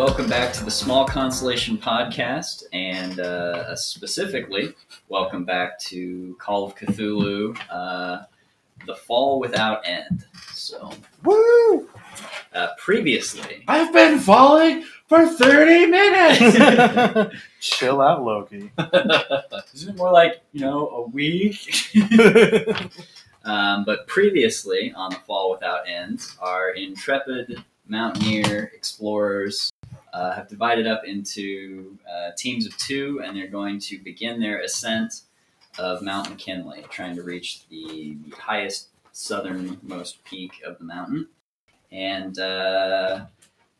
welcome back to the Small Constellation podcast, and uh, specifically, welcome back to Call of Cthulhu, uh, The Fall Without End. So, Woo! uh, previously, I've been falling for 30 minutes! Chill out, Loki. isn't it more like, you know, a week? Um, but previously on The Fall Without End, our intrepid mountaineer explorers uh, have divided up into uh, teams of two, and they're going to begin their ascent of Mount McKinley, trying to reach the, the highest southernmost peak of the mountain. And uh,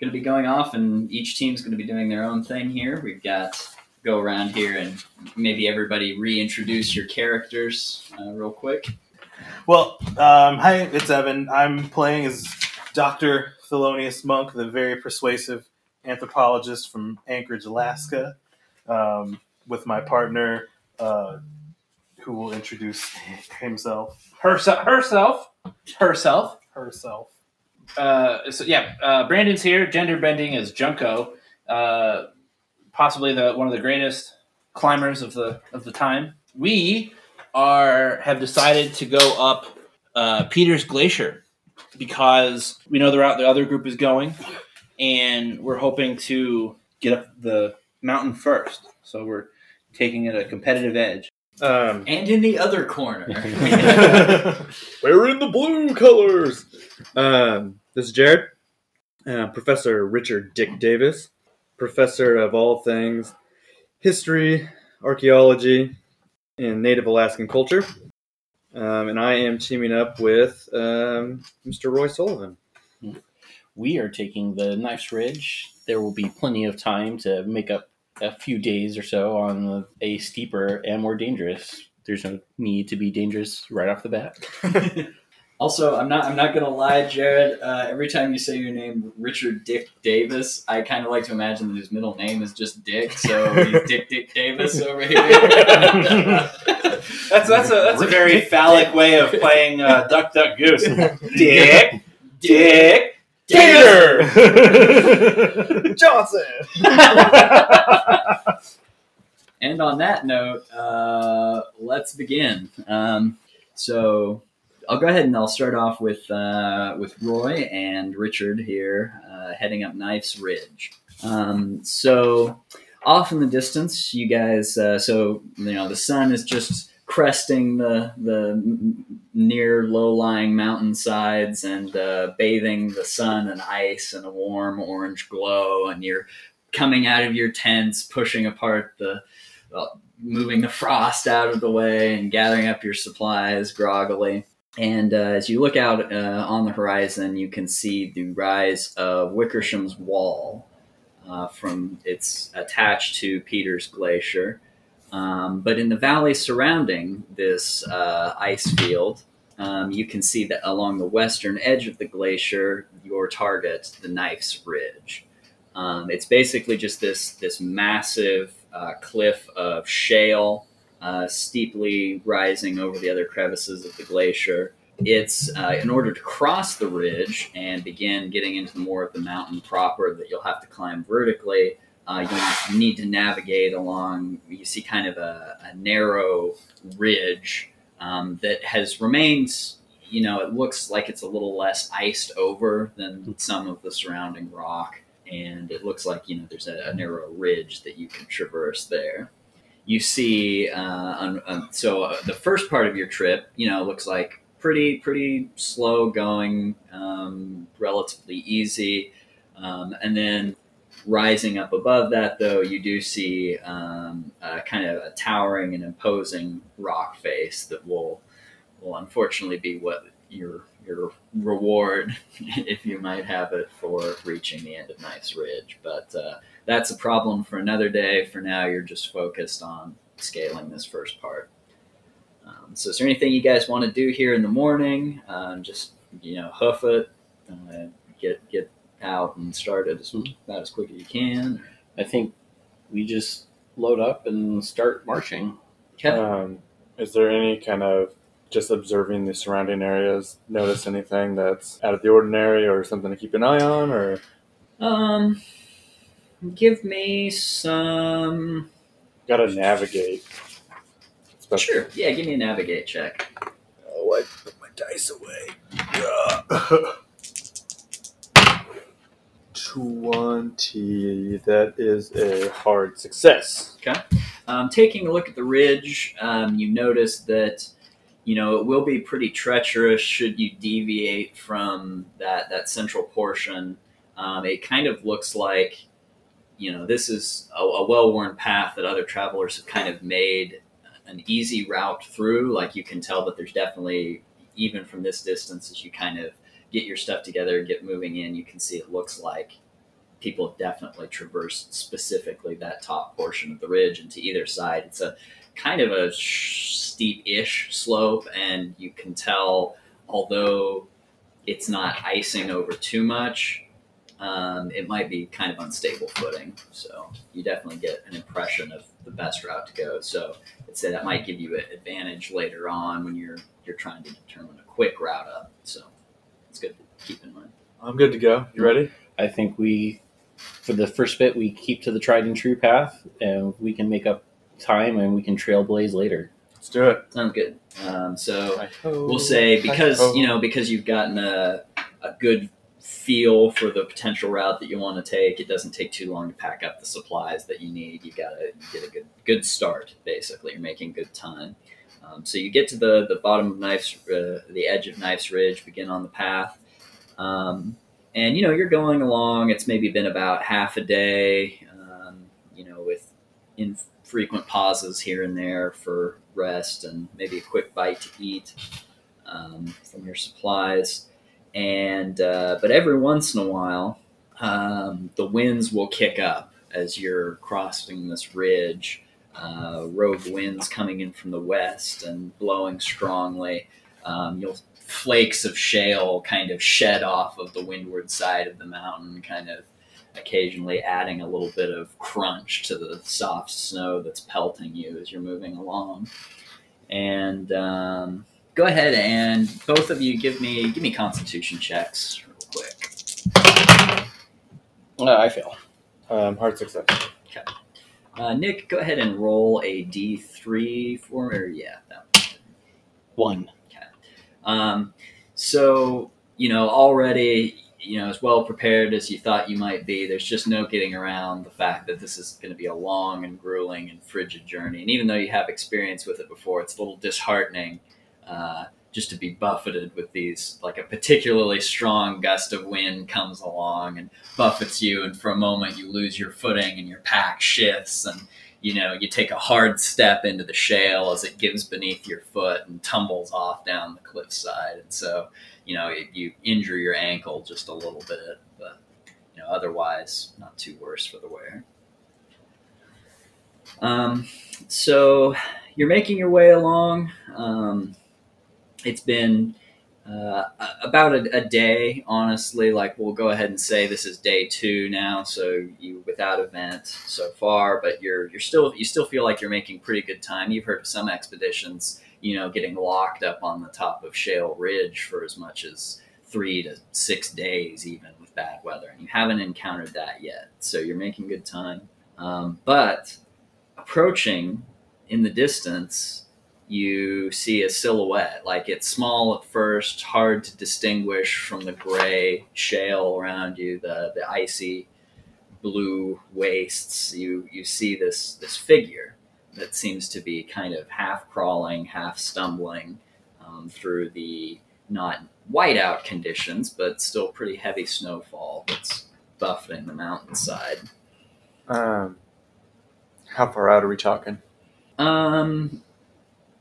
going to be going off, and each team's going to be doing their own thing here. We've got go around here and maybe everybody reintroduce your characters uh, real quick. Well, um, hi, it's Evan. I'm playing as Dr. Thelonious Monk, the very persuasive anthropologist from Anchorage, Alaska, um, with my partner, uh, who will introduce himself, herself, herself, herself. herself. Uh, so yeah, uh, Brandon's here. Gender bending is Junko, uh, possibly the one of the greatest climbers of the of the time. We are have decided to go up uh, Peter's Glacier because we know the route the other group is going, and we're hoping to get up the mountain first. So we're taking it a competitive edge. Um, And in the other corner, we're in the blue colors. Um, this is Jared, uh, Professor Richard Dick Davis, professor of all things history, archaeology, and Native Alaskan culture. Um, and I am teaming up with um, Mr. Roy Sullivan. We are taking the Knife's Ridge. There will be plenty of time to make up a few days or so on a steeper and more dangerous. There's no need to be dangerous right off the bat. Also, I'm not. I'm not gonna lie, Jared. Uh, every time you say your name, Richard Dick Davis, I kind of like to imagine that his middle name is just Dick. So he's Dick Dick Davis over here. That's that's a that's a very phallic way of playing uh, Duck Duck Goose. Dick, Dick, Peter Johnson. and on that note, uh, let's begin. Um, so I'll go ahead and I'll start off with uh, with Roy and Richard here, uh, heading up Knife's Ridge. Um, so off in the distance, you guys. Uh, so you know the sun is just cresting the the near low lying mountainsides and uh, bathing the sun and ice in a warm orange glow, and you're coming out of your tents, pushing apart the well, moving the frost out of the way and gathering up your supplies groggily. And uh, as you look out uh, on the horizon, you can see the rise of Wickersham's Wall uh, from it's attached to Peter's Glacier. Um, but in the valley surrounding this uh, ice field, um, you can see that along the western edge of the glacier, your target, the Knife's Ridge. Um, it's basically just this this massive uh, cliff of shale, uh, steeply rising over the other crevices of the glacier. It's uh, in order to cross the ridge and begin getting into more of the mountain proper that you'll have to climb vertically. Uh, you need to navigate along. You see kind of a, a narrow ridge um, that has remained. You know, it looks like it's a little less iced over than some of the surrounding rock and it looks like you know there's a, a narrow ridge that you can traverse there. You see, uh, on, um, so uh, the first part of your trip, you know, looks like pretty pretty slow going, um, relatively easy, um, and then rising up above that, though, you do see um, kind of a towering and imposing rock face that will will unfortunately be what your your reward, if you might have it, for reaching the end of Knife's Ridge. But uh, that's a problem for another day. For now, you're just focused on scaling this first part. Um, so, is there anything you guys want to do here in the morning? Um, just you know, hoof it, uh, get get out and start it as, about as quick as you can. I think we just load up and start marching. Okay. Um, is there any kind of just observing the surrounding areas, notice anything that's out of the ordinary or something to keep an eye on? Or Um, give me some. Gotta navigate. It's Sure. Yeah, give me a navigate check. Oh, I put my dice away. Twenty. That is a hard success. Okay. Um, taking a look at the ridge, um, you notice that you know it will be pretty treacherous should you deviate from that that central portion. Um, it kind of looks like you know this is a, a well-worn path that other travelers have kind of made an easy route through. Like you can tell that there's definitely even from this distance as you kind of get your stuff together, get moving in, you can see it looks like people definitely traversed specifically that top portion of the ridge and to either side. It's a kind of a sh- steep-ish slope, and you can tell, although it's not icing over too much, um, it might be kind of unstable footing. So you definitely get an impression of the best route to go. So I'd say that might give you an advantage later on when you're you're trying to determine a quick route up. So it's good to keep in mind. I'm good to go. You ready? I think we, for the first bit, we keep to the tried and true path, and we can make up time, and we can trailblaze later. Let's do it. Sounds good. Um, so We'll we'll say because you know because you've gotten a, a good feel for the potential route that you want to take it doesn't take too long to pack up the supplies that you need you gotta get a good good start basically you're making good time um, so you get to the the bottom of knife's uh, the edge of knife's ridge begin on the path um, and you know you're going along it's maybe been about half a day um, you know with infrequent pauses here and there for rest and maybe a quick bite to eat um, from your supplies. And uh, but every once in a while, um, the winds will kick up as you're crossing this ridge. Uh, rogue winds coming in from the west and blowing strongly. Um, you'll flakes of shale kind of shed off of the windward side of the mountain, kind of occasionally adding a little bit of crunch to the soft snow that's pelting you as you're moving along. And um, go ahead and both of you give me give me Constitution checks real quick. Uh, I fail. Um, hard success. Uh, Nick, go ahead and roll a d3 for or yeah. That one. One. Um, so you know already you know as well prepared as you thought you might be. There's just no getting around the fact that this is going to be a long and grueling and frigid journey. And even though you have experience with it before, it's a little disheartening uh, just to be buffeted with these. Like a particularly strong gust of wind comes along and buffets you, and for a moment you lose your footing and your pack shifts and. You know, you take a hard step into the shale as it gives beneath your foot and tumbles off down the cliffside. And so, you know, you injure your ankle just a little bit, but you know, otherwise not too worse for the wear. Um, so you're making your way along. Um, it's been uh, about a, a day, honestly. Like we'll go ahead and say this is day two now, so you without event so far, but you're you're still you still feel like you're making pretty good time. You've heard of some expeditions, you know, getting locked up on the top of Shale Ridge for as much as three to six days, even with bad weather, and you haven't encountered that yet. So you're making good time. Um, but approaching in the distance, you see a silhouette. Like it's small at first, hard to distinguish from the gray shale around you, the the icy blue wastes. You you see this this figure that seems to be kind of half crawling, half stumbling um, through the not whiteout conditions, but still pretty heavy snowfall that's buffeting the mountainside. Um, how far out are we talking? Um,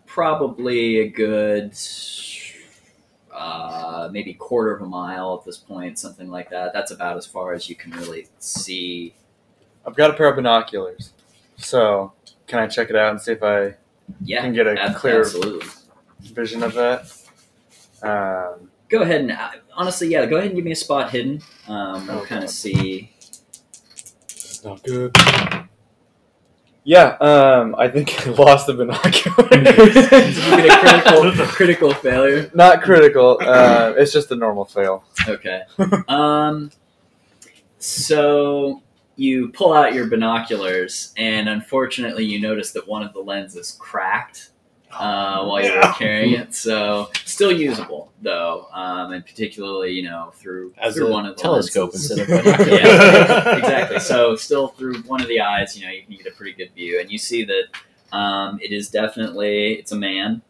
probably a good, uh, maybe quarter of a mile at this point, something like that. That's about as far as you can really see. I've got a pair of binoculars, so can I check it out and see if I Yeah, can get a ab- clear absolutely. vision of that? Um, Go ahead and uh, honestly, yeah, go ahead and give me a spot hidden. Um, we'll kind of see. it's not good. Yeah, um, I think I lost the binoculars. Did you get a critical critical failure? Not critical. Uh, it's just a normal fail. Okay. um, so you pull out your binoculars, and unfortunately, you notice that one of the lenses cracked uh, while you were carrying it. So still usable though, um, and particularly you know through As through a one of the telescope lenses. instead of yeah, exactly. So still through one of the eyes, you know, you can get a pretty good view, and you see that um, it is definitely it's a man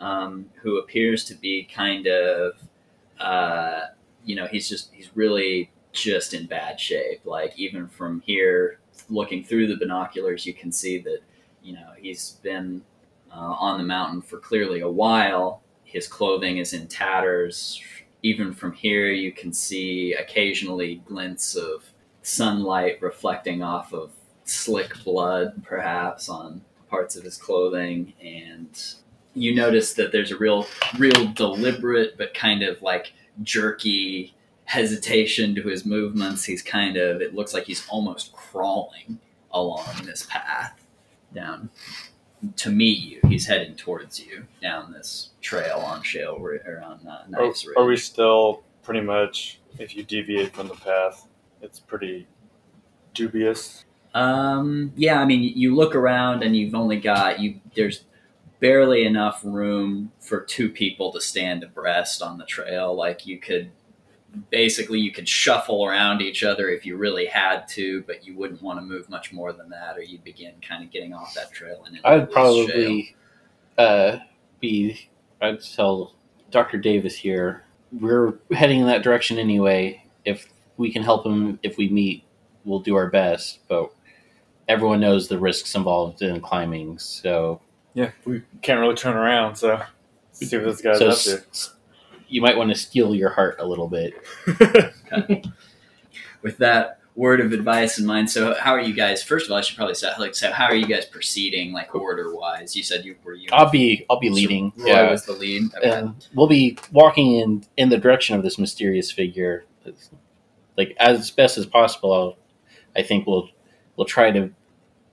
um, who appears to be kind of, uh, you know, he's just he's really just in bad shape. Like even from here, looking through the binoculars, you can see that you know he's been uh, on the mountain for clearly a while. His clothing is in tatters. Even from here, you can see occasionally glints of sunlight reflecting off of slick blood, perhaps on parts of his clothing. And you notice that there's a real, real deliberate but kind of like jerky hesitation to his movements. He's kind of, it looks like he's almost crawling along this path down to meet you. He's heading towards you down this trail on Shale or on uh, Ridge. are we still pretty much, if you deviate from the path, it's pretty dubious? Um, yeah, I mean, you look around and you've only got you. There's barely enough room for two people to stand abreast on the trail. Like you could basically you could shuffle around each other if you really had to, but you wouldn't want to move much more than that, or you'd begin kind of getting off that trail. And I'd probably uh, be. I'd tell Dr. Davis here. We're heading in that direction anyway. If we can help him, if we meet, we'll do our best. But everyone knows the risks involved in climbing. So, Yeah, we can't really turn around, so see what this guy's so up to. s- you might want to steel your heart a little bit. with that word of advice in mind. So, how are you guys? First of all, I should probably say, like, so how are you guys proceeding, like order wise? You said you were you. I'll be. I'll be leading. Roy yeah. was the lead. Okay. and we'll be walking in in the direction of this mysterious figure like as best as possible I'll, i think we'll we'll try to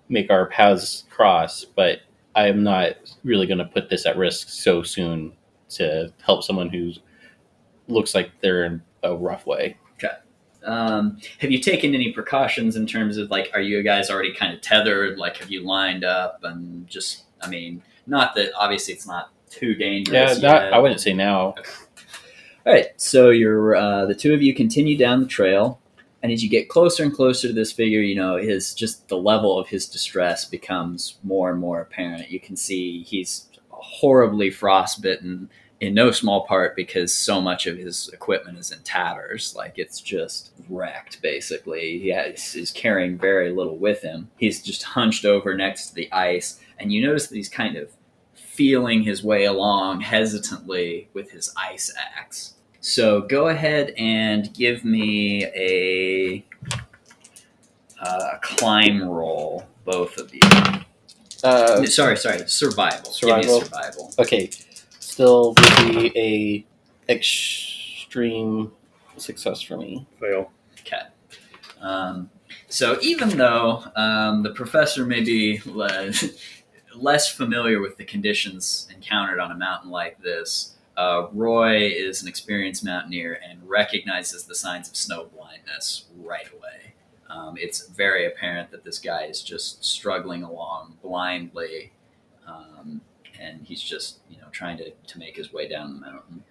make our paths cross but i am not really going to put this at risk so soon to help someone who looks like they're in a rough way Um, have you taken any precautions in terms of like, are you guys already kind of tethered? Like, have you lined up and just, I mean, not that obviously it's not too yeah dangerous. not, yet. i wouldn't say now All right, so you're uh, the two of you continue down the trail, and as you get closer and closer to this figure, you know his just the level of his distress becomes more and more apparent. You can see he's horribly frostbitten, in no small part because so much of his equipment is in tatters. Like it's just wrecked, basically. He has, is carrying very little with him. He's just hunched over next to the ice, and you notice that he's kind of feeling his way along hesitantly with his ice axe. So go ahead and give me a, uh, climb roll, both of you. uh, sorry, sorry, survival. Survival. Give me a survival. okay still would be a extreme success for me Fail. Okay. Um, so even though um, the professor may be le- less familiar with the conditions encountered on a mountain like this, uh, Roy is an experienced mountaineer and recognizes the signs of snow blindness right away. Um, it's very apparent that this guy is just struggling along blindly, um, and he's just you know trying to, to make his way down the mountain.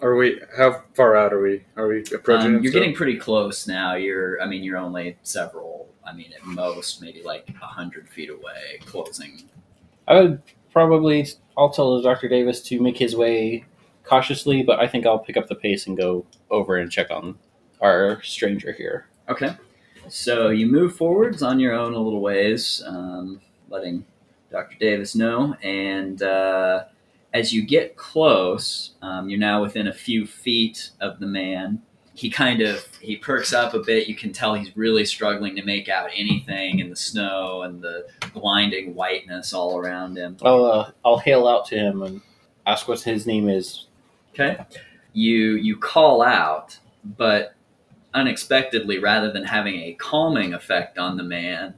Are we? How far out are we? Are we approaching? Um, you're still? getting pretty close now. You're, I mean, you're only several. I mean, at most, maybe like a hundred feet away, closing. I would probably I'll tell Dr. Davis to make his way cautiously, but I think I'll pick up the pace and go over and check on our stranger here. Okay. So you move forwards on your own a little ways, um, letting Dr. Davis know, and uh, as you get close, um, you're now within a few feet of the man. He kind of he perks up a bit. You can tell he's really struggling to make out anything in the snow and the blinding whiteness all around him. I'll uh, I'll hail out to him and ask what his name is. Okay. You you call out, but unexpectedly, rather than having a calming effect on the man,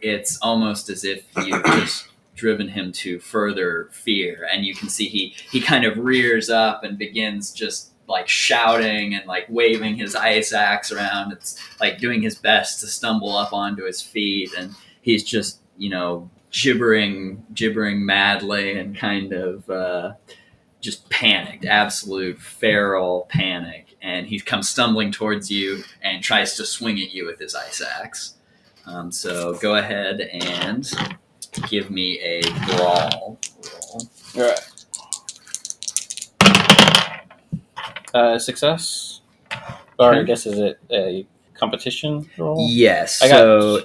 it's almost as if you've just driven him to further fear. And you can see he he kind of rears up and begins just like shouting and like waving his ice axe around. It's like doing his best to stumble up onto his feet, and he's just you know gibbering, gibbering madly, and kind of uh, just panicked, absolute feral panic. And he comes stumbling towards you and tries to swing at you with his ice axe. Um, so go ahead and give me a brawl roll. All right. Uh, success. Or I guess is it a competition roll? Yes. I got so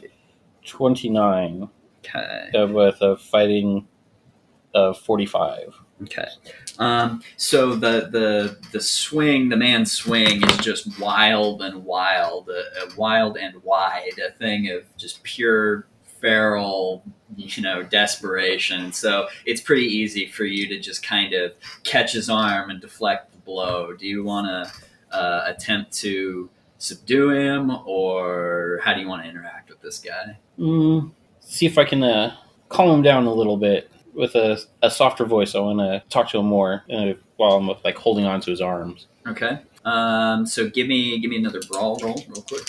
twenty nine okay. uh, with a fighting of forty five. Okay. Um, so the the the swing, the man's swing, is just wild and wild, uh, uh, wild and wide, a thing of just pure feral, you know, desperation. So it's pretty easy for you to just kind of catch his arm and deflect the blow. Do you want to uh, attempt to subdue him, or how do you want to interact with this guy? Mm, see if I can uh, calm him down a little bit with a, a softer voice. I want to talk to him more uh, while I'm like holding on to his arms. Okay. Um, so give me give me another brawl roll real quick.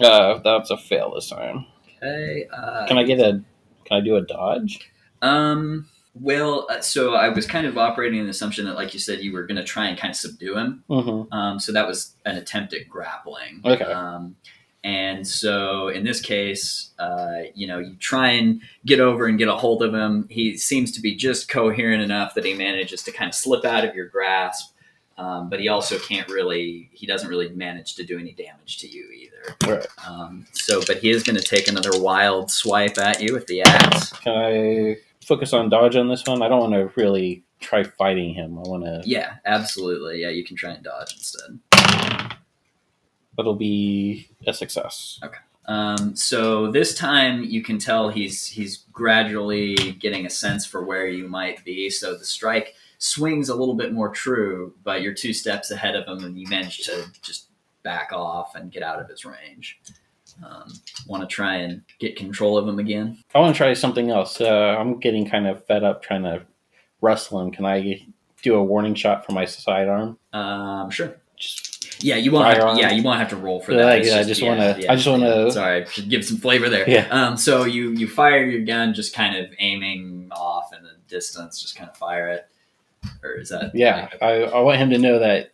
Uh, that's a fail this time. Okay. Uh, Can I get a? Can I do a dodge? Um. Well, uh, so I was kind of operating an assumption that, like you said, you were going to try and kind of subdue him. Mm-hmm. Um. So that was an attempt at grappling. Okay. Um. And so in this case, uh, you know, you try and get over and get a hold of him. He seems to be just coherent enough that he manages to kind of slip out of your grasp. Um, but he also can't really, he doesn't really manage to do any damage to you either. Right. Um, so, but he is going to take another wild swipe at you with the axe. Can I focus on dodge on this one? I don't want to really try fighting him. I want to. Yeah, absolutely. Yeah, you can try and dodge instead. That'll be a success. Um, so this time you can tell he's he's gradually getting a sense for where you might be. So the strike swings a little bit more true, but you're two steps ahead of him, and you manage to just back off and get out of his range. Um, Want to try and get control of him again? I want to try something else. Uh, I'm getting kind of fed up trying to wrestle him. Can I do a warning shot for my sidearm? Um, sure. Just Yeah, you won't. Have to, yeah, you won't have to roll for that. Yeah, I just wanna- I just wanna- Sorry, should give some flavor there. Yeah. Um. So you you fire your gun, just kind of aiming off in the distance, just kind of fire it, or is that? yeah, I, I want him to know that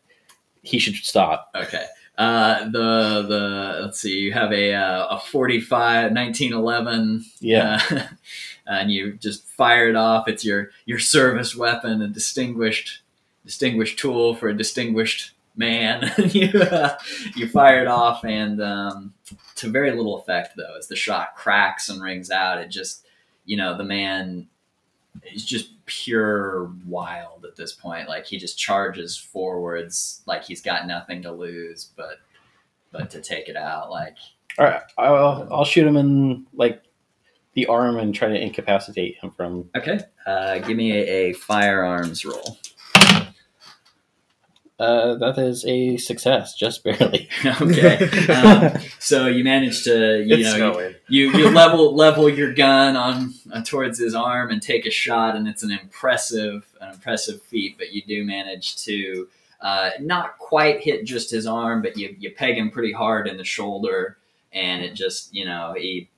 he should stop. Okay. Uh, the the let's see, you have a uh, a 45 1911 Yeah, uh, and you just fire it off. It's your your service weapon, a distinguished distinguished tool for a distinguished man. you uh, you fire it off, and um, to very little effect though. As the shot cracks and rings out, it just you know the man is just pure wild at this point. Like he just charges forwards, like he's got nothing to lose, but but to take it out, like all right. I'll I'll shoot him in like the arm and try to incapacitate him from. okay. Uh, give me a, a firearms roll. Uh, that is a success, just barely. okay. Um, so you managed to, you it's know, you, snowing. you, you level level your gun on uh, towards his arm and take a shot, and it's an impressive an impressive feat. But you do manage to uh, not quite hit just his arm, but you you peg him pretty hard in the shoulder, and it just you know he.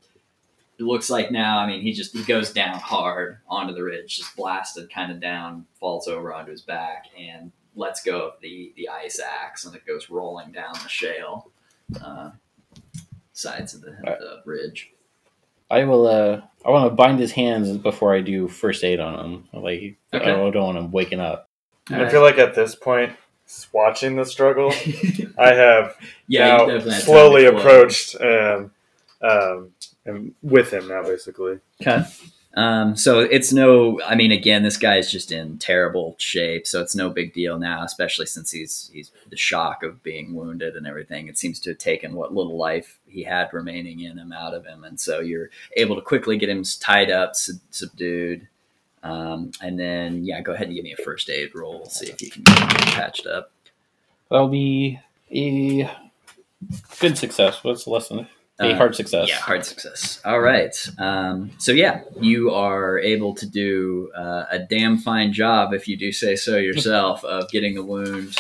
It looks like now. I mean, he just he goes down hard onto the ridge, just blasted kind of down, falls over onto his back, and lets go of the the ice axe, and it goes rolling down the shale uh, sides of the, Right. the ridge. I will. Uh, I want to bind his hands before I do first aid on him. Like I don't want him waking up. I feel like at this point, s- watching the struggle, I have yeah, now definitely had time slowly approached um, um, and with him now, basically. Okay. Um, so it's no. I mean, again, this guy is just in terrible shape, so it's no big deal now, especially since he's he's the shock of being wounded and everything. It seems to have taken what little life he had remaining in him out of him, and so you're able to quickly get him tied up, sub- subdued, um, and then yeah, go ahead and give me a first aid roll. See if you can get patched up. That'll be a good success. What's the lesson? A Uh, hard success. Yeah, hard success. All right. Um, so yeah, you are able to do uh, a damn fine job, if you do say so yourself, of getting the wound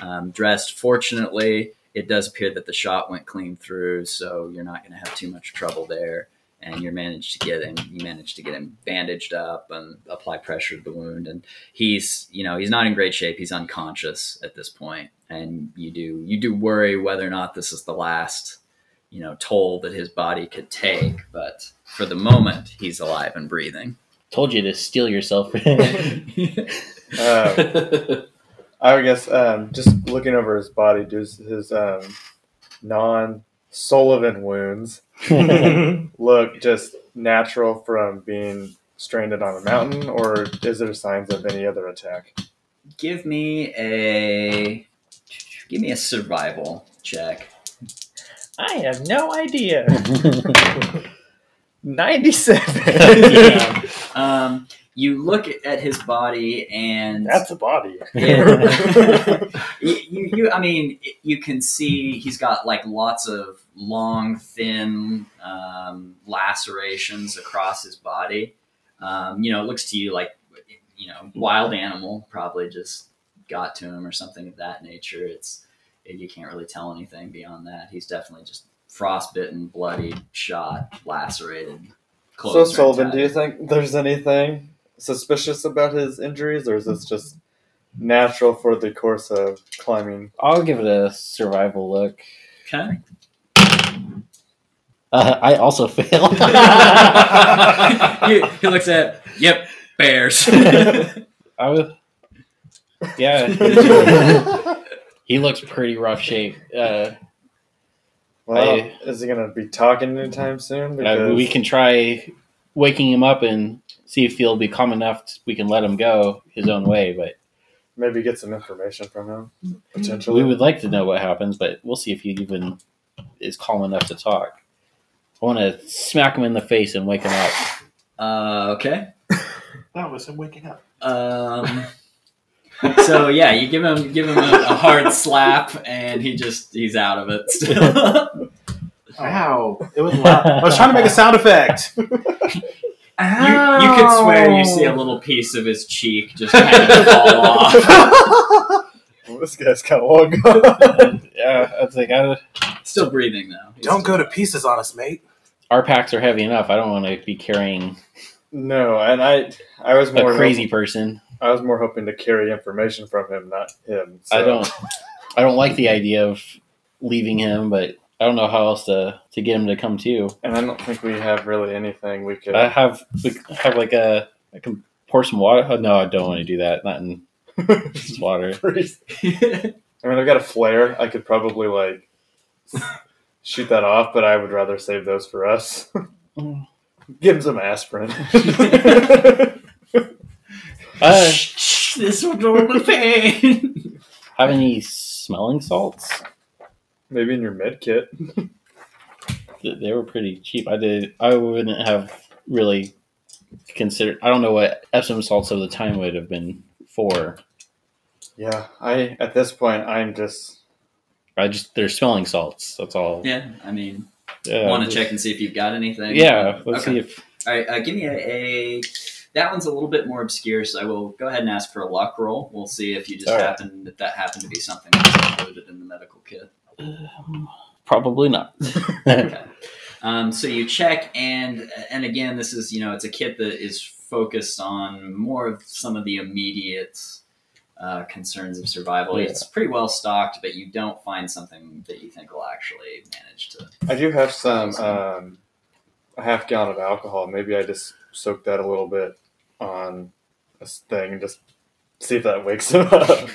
um, dressed. Fortunately, it does appear that the shot went clean through, so you're not going to have too much trouble there. And you managed to get him. You managed to get him bandaged up and apply pressure to the wound. And he's, you know, he's not in great shape. He's unconscious at this point. point, and you do you do worry whether or not this is the last you know toll that his body could take but for the moment he's alive and breathing Told you to steel yourself. Um, I guess um, just looking over his body, does his um, non Sullivan wounds look just natural from being stranded on a mountain, or is there signs of any other attack? give me a give me a survival check I have no idea. 97. Yeah. um, you look at his body and That's a body. Yeah. you, you, you, I mean, you can see he's got like lots of long, thin um, lacerations across his body. Um, you know, it looks to you like, you know, wild animal probably just got to him or something of that nature. It's you can't really tell anything beyond that. He's definitely just frostbitten, bloodied, shot, lacerated. So, clothes are Sullivan, do you think there's anything suspicious about his injuries, or is this just natural for the course of climbing? I'll give it a survival look. Okay. Uh, I also fail. he, he looks at, yep, bears. I was, yeah, he looks pretty rough shape. Uh, Well, I- is he going to be talking anytime soon? uh, we can try waking him up and see if he'll be calm enough. t- we can let him go his own way, but maybe get some information from him potentially. we would like to know what happens. But we'll see if he even is calm enough to talk. I want to smack him in the face and wake him up. uh, okay. That was him waking up. Um, so yeah, you give him give him a, a hard slap, and he just he's out of it. Still. Ow! It was loud. I was trying to make a sound effect. you, you could swear you see a little piece of his cheek just kind of fall off. Well, this guy's kind of long gone. Yeah, I was like, I, Still breathing though. He's- Don't go to pieces on us, mate. our packs are heavy enough. I don't want to be carrying no, and I, I was a more crazy person. I was more hoping to carry information from him, not him. I don't. I don't like the idea of leaving him, but I don't know how else to, to get him to come to. You. And I don't think we have really anything we could. I have we have like a I can pour some water. Oh, no, I don't want to do that. Not in water. I mean, I've got a flare. I could probably like shoot that off, but I would rather save those for us. Mm. Give him some aspirin. Uh, Shh, this will dull the pain. have any smelling salts? Maybe in your med kit. They were pretty cheap. I did. I wouldn't have really considered. I don't know what Epsom salts of the time would have been for. Yeah, I at this point I'm just I just they're smelling salts. That's all. yeah, I mean, Yeah, want to check and see if you've got anything. Yeah, let's Okay. see if All right, uh, give me a, a. That one's a little bit more obscure, so I will go ahead and ask for a luck roll. We'll see if you just All right. happen if that happened to be something that's included in the medical kit. um, probably not. Okay. Um, so you check, and and again, this is you know it's a kit that is focused on more of some of the immediate uh, concerns of survival. Yeah. It's pretty well stocked, but you don't find something that you think will actually manage to. I do have some um, a half gallon of alcohol. Maybe I just soak that a little bit on this thing and just see if that wakes him up.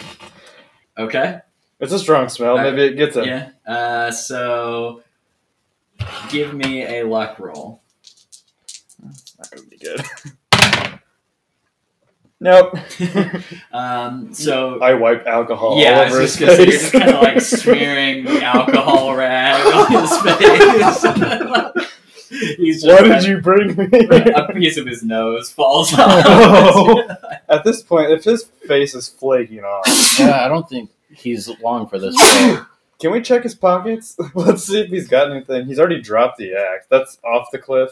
Okay. It's a strong smell. Maybe it gets him. Yeah. Uh, so give me a luck roll. Not gonna be good. nope. Um, so I wipe alcohol yeah, all over his gonna say you're face. kind of like smearing the alcohol rag on his face. He's just Why did you bring me? a piece of his nose falls Oh. off. At this point, if his face is flaking off, yeah, I don't think he's long for this. So can we check his pockets? Let's see if he's got anything. He's already dropped the axe. That's off the cliff.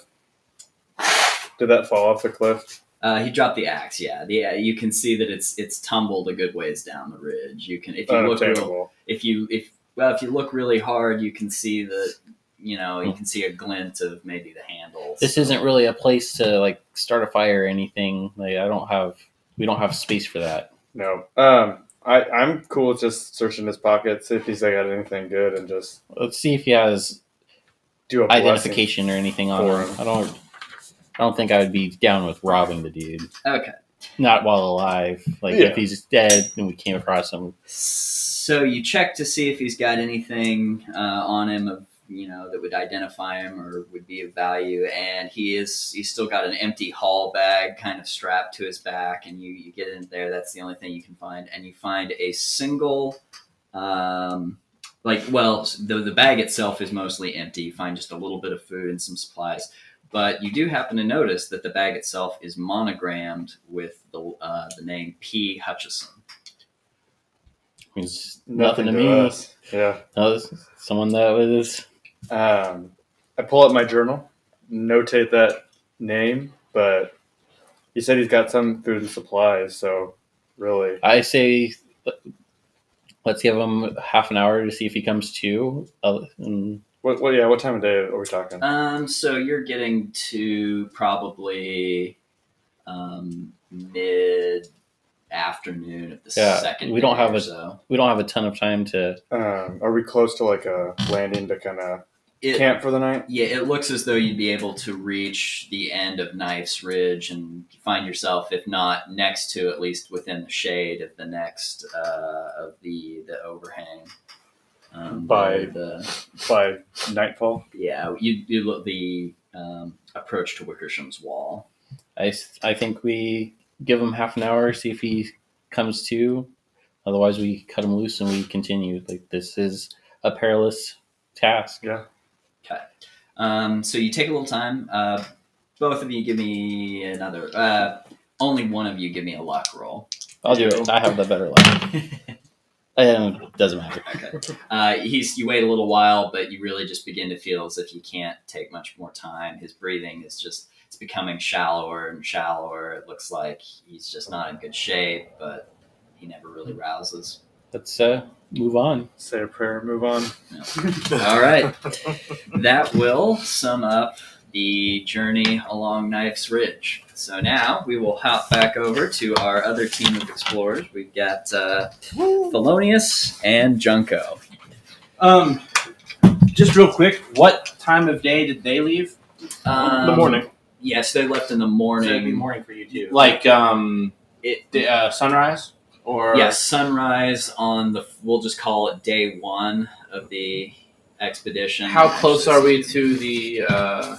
Did that fall off the cliff? Uh, he dropped the axe. Yeah, the, yeah. You can see that it's it's tumbled a good ways down the ridge. You can if you look real, Unobtainable. if you if well if you look really hard, you can see that you know Hmm. you can see a glint of maybe the handles. This isn't really a place to like start a fire or anything. Like I don't have, we don't have space for that. No. Um, I I'm cool with just searching his pockets, see if he's got anything good, and just Let's see if he has do a blessing. identification or anything on him. him. I don't. I don't think I would be down with robbing the dude. Okay. Not while alive. Like Yeah. if he's dead and we came across him. So you check to see if he's got anything uh, on him of you know that would identify him or would be of value, and he is he's still got an empty haul bag kind of strapped to his back, and you you get in there. That's the only thing you can find, and you find a single. Um, like well, the the bag itself is mostly empty. You find just a little bit of food and some supplies, but you do happen to notice that the bag itself is monogrammed with the uh, the name P Hutchison. He's nothing, to me. us. Yeah. No, someone that was. Um, I pull up my journal, notate that name, but he said he's got some food and supplies, so really, I say, let's give him half an hour to see if he comes to. And what? What? Yeah, what time of day are we talking? Um, so you're getting to probably um, mid afternoon of the Yeah, second. we don't day have or a- so. we don't have a ton of time to. Um, are we close to like a landing to kind of It, camp for the night? yeah, it looks as though you'd be able to reach the end of Knife's Ridge and find yourself, if not next to, at least within the shade of the next uh, of the the overhang. Um, By- the By nightfall. yeah, you you look the um, approach to Wickersham's wall. I I think we give him half an hour, see if he comes to. Otherwise, we cut him loose and we continue. Like this is a perilous task. Um, so you take a little time. Uh, both of you give me another. Uh, only one of you give me a luck roll. I'll do it. I have the better luck. And it doesn't matter. okay. Uh, he's you wait a little while, but you really just begin to feel as if you can't take much more time. His breathing is just it's becoming shallower and shallower. It looks like he's just not in good shape, but he never really rouses. Let's uh, move on. Say a prayer, move on. All right. that will sum up the journey along Knife's Ridge. So now we will hop back over to our other team of explorers. We've got uh, Thelonious and Junko. Um, just real quick, what time of day did they leave? Um, the morning. Yes, they left in the So morning. it'd be morning for you too. Like um, It- the, uh, sunrise or yes, sunrise on the. We'll just call it day one of the expedition. How close are we to the uh,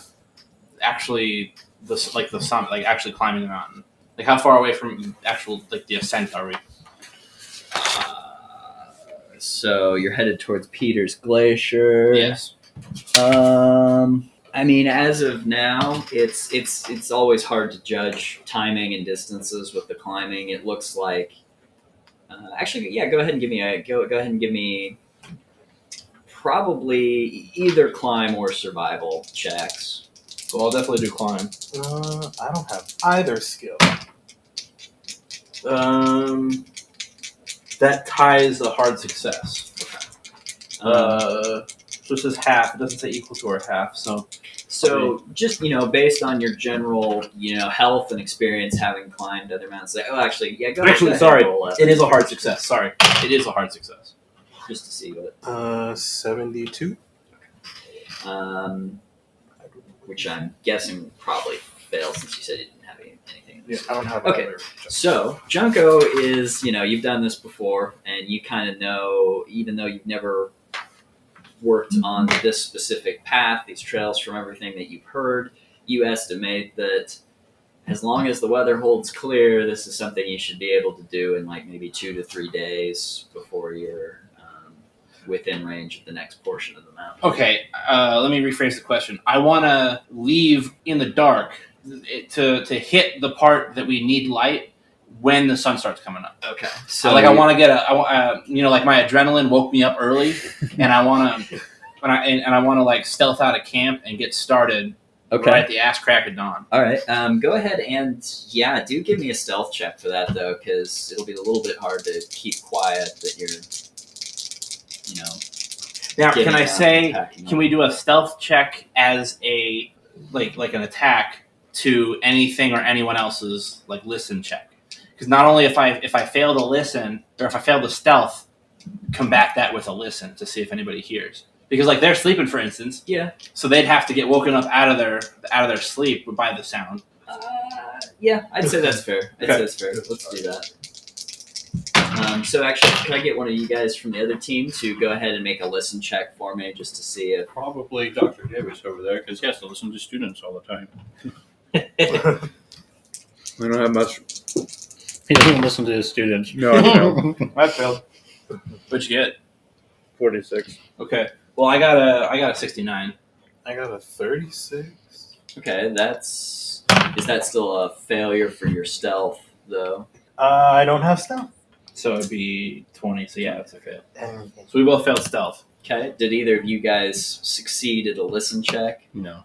actually the like the summit, like actually climbing the mountain? Like how far away from actual like the ascent are we? Uh, so you're headed towards Peters Glacier. Yes. Um, I mean, as of now, it's it's it's always hard to judge timing and distances with the climbing. It looks like, uh, actually, yeah. Go ahead and give me a go. Go ahead and give me probably either climb or survival checks. Well, I'll definitely do climb. Uh, I don't have either skill. Um, that ties a hard success. Um, Uh, so this is half. It doesn't say equal to or half. So so just you know, based on your general you know health and experience having climbed other mountains, like, oh, actually, yeah. Go go Actually, sorry. and roll it, it is a hard success. Sorry, it is a hard success. just to see what. Uh, seventy-two. um, which I'm guessing probably fail since you said you didn't have any, anything. in Yeah. I don't have Okay. So Junko is, you know, you've done this before, and you kind of know, even though you've never worked on this specific path, these trails, from everything that you've heard, you estimate that as long as the weather holds clear, this is something you should be able to do in like maybe two to three days before you're um, within range of the next portion of the mountain. Okay, uh, let me rephrase the question. I want to leave in the dark to to hit the part that we need light when the sun starts coming up. Okay. So like I want to get a, I, wa- uh, you know, like my adrenaline woke me up early, and I want to, and I and, and I want to like stealth out of camp and get started Okay. right at the ass crack of dawn. All right. Um, go ahead and yeah, do give me a stealth check for that though, because it'll be a little bit hard to keep quiet that you're, you know. Now, can I say, can up. we do a stealth check as a like like an attack to anything or anyone else's like listen check? Because not only if I if I fail to listen or if I fail to stealth, combat that with a listen to see if anybody hears. Because like they're sleeping, for instance, Yeah. so they'd have to get woken up out of their out of their sleep by the sound. Uh, yeah, I'd say that's fair. I'd Okay. say that's fair. Let's do that. Um, so actually, can I get one of you guys from the other team to go ahead and make a listen check for me, just to see if Probably Dr. Davis over there, because he has to listen to students all the time. We don't have much. He doesn't listen to his students. No, I don't. I failed. What'd you get? 46. Okay. Well, I got a I got a sixty nine. I got a 36. okay, that's is that still a failure for your stealth though? Uh, I don't have stealth. So it'd be 20. So yeah, it's a fail. So we both failed stealth. Okay, did either of you guys succeed at a listen check? No.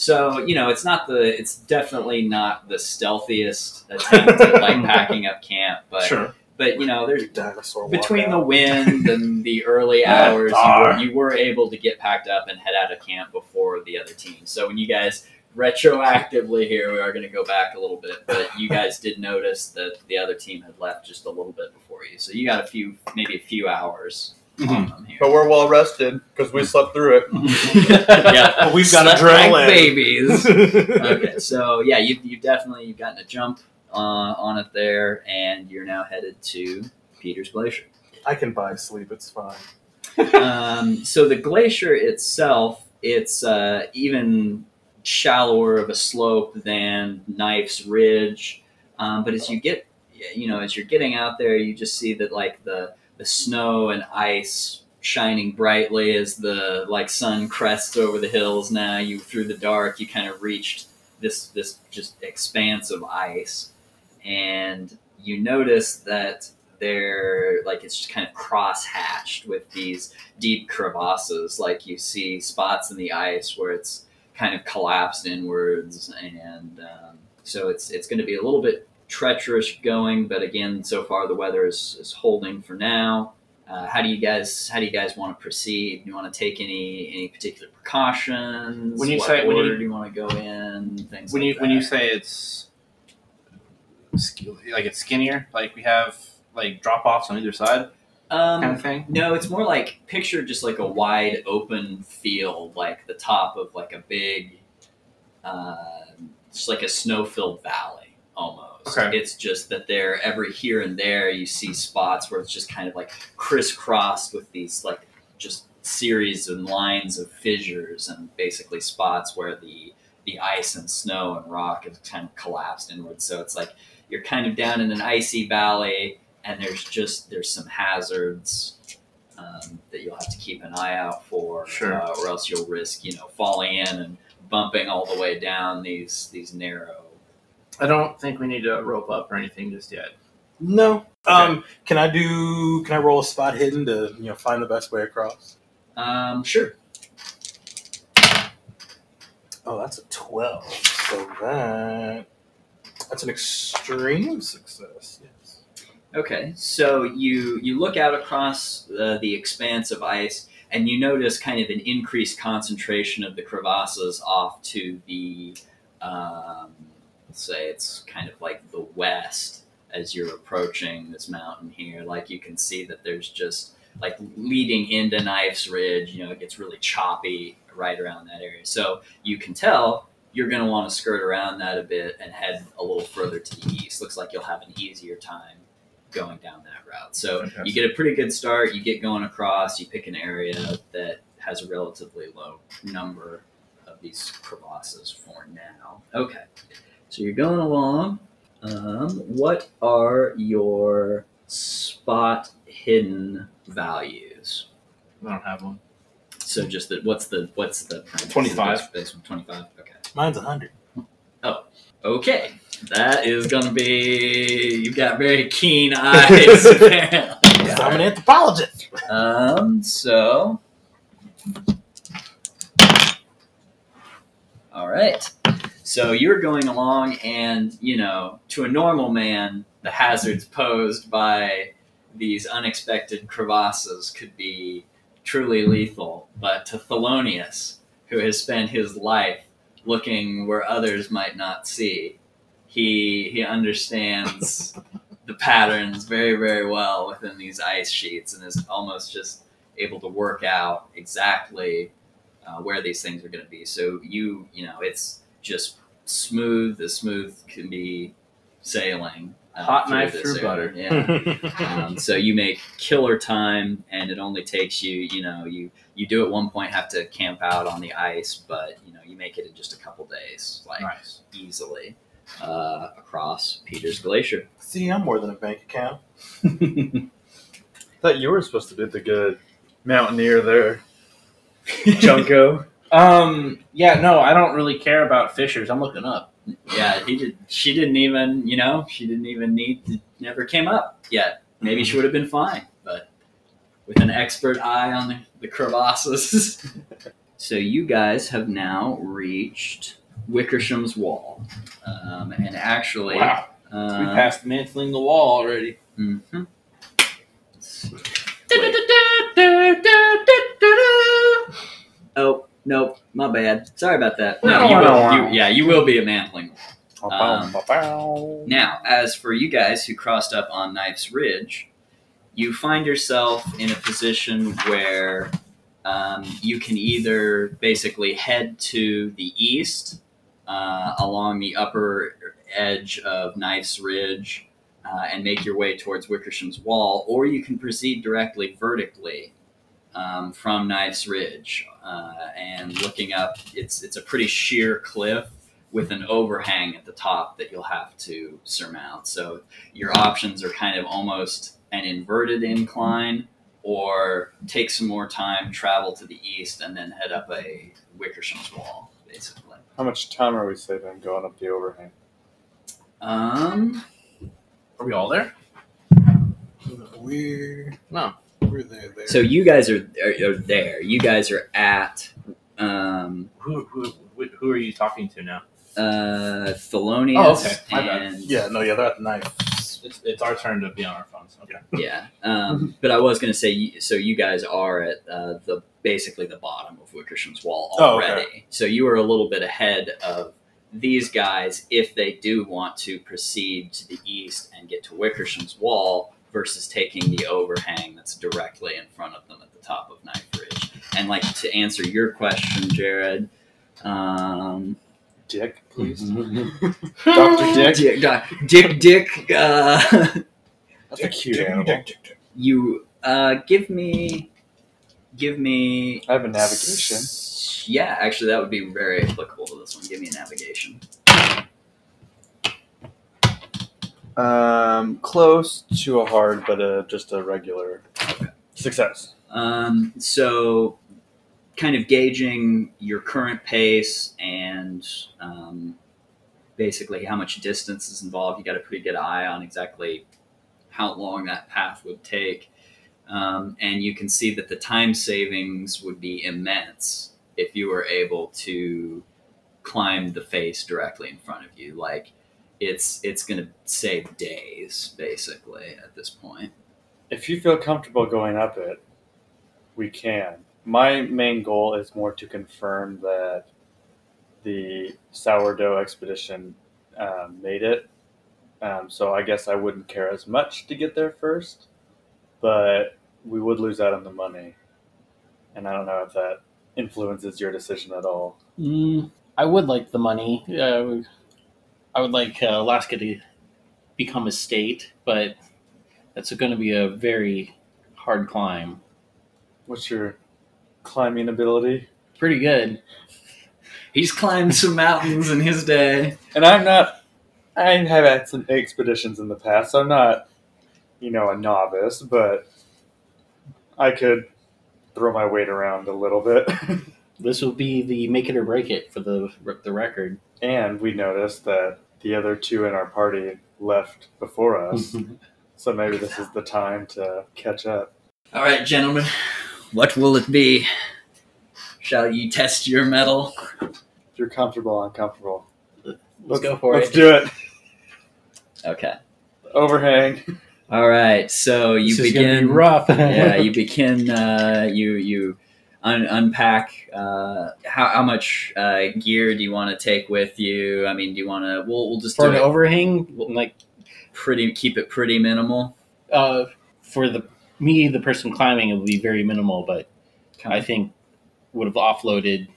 So you know, it's not the, it's definitely not the stealthiest attempt at like packing up camp, but sure. but you know, there's dinosaur walk between the wind and the early hours, you were, you were able to get packed up and head out of camp before the other team. So when you guys retroactively here, we are going to go back a little bit, but you guys did notice that the other team had left just a little bit before you. So you got a few, maybe a few hours on them here. But we're well rested because we slept through it. yeah, But we've got Slept like adrenaline. babies. okay, so yeah, you you definitely you've gotten a jump uh, on it there, and you're now headed to Peter's Glacier. I can buy sleep. It's fine. um, so the glacier itself, it's uh, even shallower of a slope than Knife's Ridge. Um, but as you get, you know, as you're getting out there, you just see that like the the snow and ice shining brightly as the like sun crests over the hills. Now you through the dark, you kind of reached this this just expanse of ice, and you notice that they're like it's just kind of cross hatched with these deep crevasses like you see spots in the ice where it's kind of collapsed inwards and um, so it's it's going to be a little bit treacherous going but again so far the weather is, is holding for now uh, how do you guys how do you guys want to proceed do you want to take any any particular precautions When you what say- when you- do you want to go in things When like you that. when you say it's like it's skinnier, like we have like drop offs on either side um, kind of thing. No, it's more like picture just like a wide open field, like the top of like a big, uh, just like a snow-filled valley almost. Okay. It's just that there, every here and there, you see spots where it's just kind of like crisscrossed with these like just series and lines of fissures and basically spots where the the ice and snow and rock has kind of collapsed inward. So it's like you're kind of down in an icy valley and there's just there's some hazards um, that you'll have to keep an eye out for, Sure. uh, or else you'll risk you know falling in and bumping all the way down these these narrow. I don't think we need to rope up or anything just yet. No. Um, can I do? Can I roll a spot hidden to you know find the best way across? Um, sure. Oh, that's a twelve. So that that's an extreme success. Yes. Okay, so you you look out across uh, the expanse of ice, and you notice kind of an increased concentration of the crevasses off to the, um, let's say it's kind of like the west as you're approaching this mountain here. Like you can see that there's just like leading into Knife's Ridge. You know, it gets really choppy right around that area. So you can tell you're going to want to skirt around that a bit and head a little further to the east. Looks like you'll have an easier time going down that route. So Okay. you get a pretty good start. You get going across. You pick an area that has a relatively low number of these crevasses for now. Okay, so you're going along. Um, what are your spot hidden values? I don't have one. So just that. What's the what's the 25. This one twenty five. Okay. Mine's a hundred. Okay. That is gonna be. You've got very keen eyes. apparently. 'Cause I'm an anthropologist. Um. So. All right. So you're going along, and you know, to a normal man, the hazards posed by these unexpected crevasses could be truly lethal. But to Thelonious, who has spent his life looking where others might not see, he he understands the patterns very very well within these ice sheets, and is almost just able to work out exactly uh, where these things are going to be. So you you know it's just smooth as smooth can be sailing. uh, Hot knife through area. butter. Yeah. um, so you make killer time, and it only takes you, you know, you you do at one point have to camp out on the ice, but you know you make it in just a couple days, like Nice. easily uh, across Peters Glacier. See, I'm more than a bank account. thought you were supposed to be the good mountaineer there, Junko. Um. Yeah. No, I don't really care about fissures. I'm looking up. yeah, he did. She didn't even, you know, she didn't even need to. Never came up yet. Maybe she would have been fine, but with an expert eye on the, the crevasses. so you guys have now reached Wickersham's wall, um, and actually, Wow. uh, we passed mantling the wall already. mhm. Oh nope, my bad. Sorry about that. No, you will. You, yeah, you will be a mantling. Um, Now, as for you guys who crossed up on Knife's Ridge, you find yourself in a position where um, you can either basically head to the east uh, along the upper edge of Knife's Ridge uh, and make your way towards Wickersham's Wall, or you can proceed directly vertically um, from Knife's Ridge. Uh, and looking up, it's it's a pretty sheer cliff with an overhang at the top that you'll have to surmount. So your options are kind of almost an inverted incline, or take some more time, travel to the east, and then head up a Wickersham's Wall, basically. How much time are we saving going up the overhang? Um, Are we all there? We're No. We're there. there. so you guys are, are, are there. You guys are at um, Who who who are you talking to now? uh, Thelonious Oh, okay. My bad. and yeah, no, yeah, they're at the knife. It's, it's our turn to be on our phones. Okay. yeah. Um, but I was going to say, so you guys are at uh, the basically the bottom of Wickersham's wall Oh, okay. already. So you are a little bit ahead of these guys if they do want to proceed to the east and get to Wickersham's wall versus taking the overhang that's directly in front of them at the top of Knife Ridge. And like to answer your question, Jared. Um, Dick, please. Dr. Dick, Dick, Doc- Dick, Dick, uh, That's a cute animal. you uh, give me give me I have a navigation. yeah actually that would be very applicable to this one give me a navigation Um, close to a hard, but a, just a regular success. um, so kind of gauging your current pace and um, basically how much distance is involved you got a pretty good eye on exactly how long that path would take um, and you can see that the time savings would be immense if you were able to climb the face directly in front of you like it's it's going to save days basically at this point If you feel comfortable going up it, we can. My main goal is more to confirm that the sourdough expedition um, made it. Um, so I guess I wouldn't care as much to get there first, but we would lose out on the money. And I don't know if that influences your decision at all. Mm, I would like the money. Uh, I would like uh, Alaska to become a state, but that's going to be a very hard climb. What's your climbing ability? Pretty good. he's climbed some mountains in his day And I'm not. I have had some expeditions in the past. So I'm not, you know, a novice, but I could throw my weight around a little bit. This will be the make it or break it for the the record. and we noticed that the other two in our party left before us. so maybe this is the time to catch up. All right, gentlemen, what will it be? Shall you test your mettle? If you're comfortable, I'm comfortable. Let's go for let's it. do it. Okay. Overhang. All right. So you This is begin. be rough. yeah, you begin. Uh, you you un- unpack. Uh, how how much uh, gear do you want to take with you? I mean, do you want to? We'll we'll just for do an it overhang, like pretty. Keep it pretty minimal. uh, for the me, the person climbing, it would be very minimal. But I think would have offloaded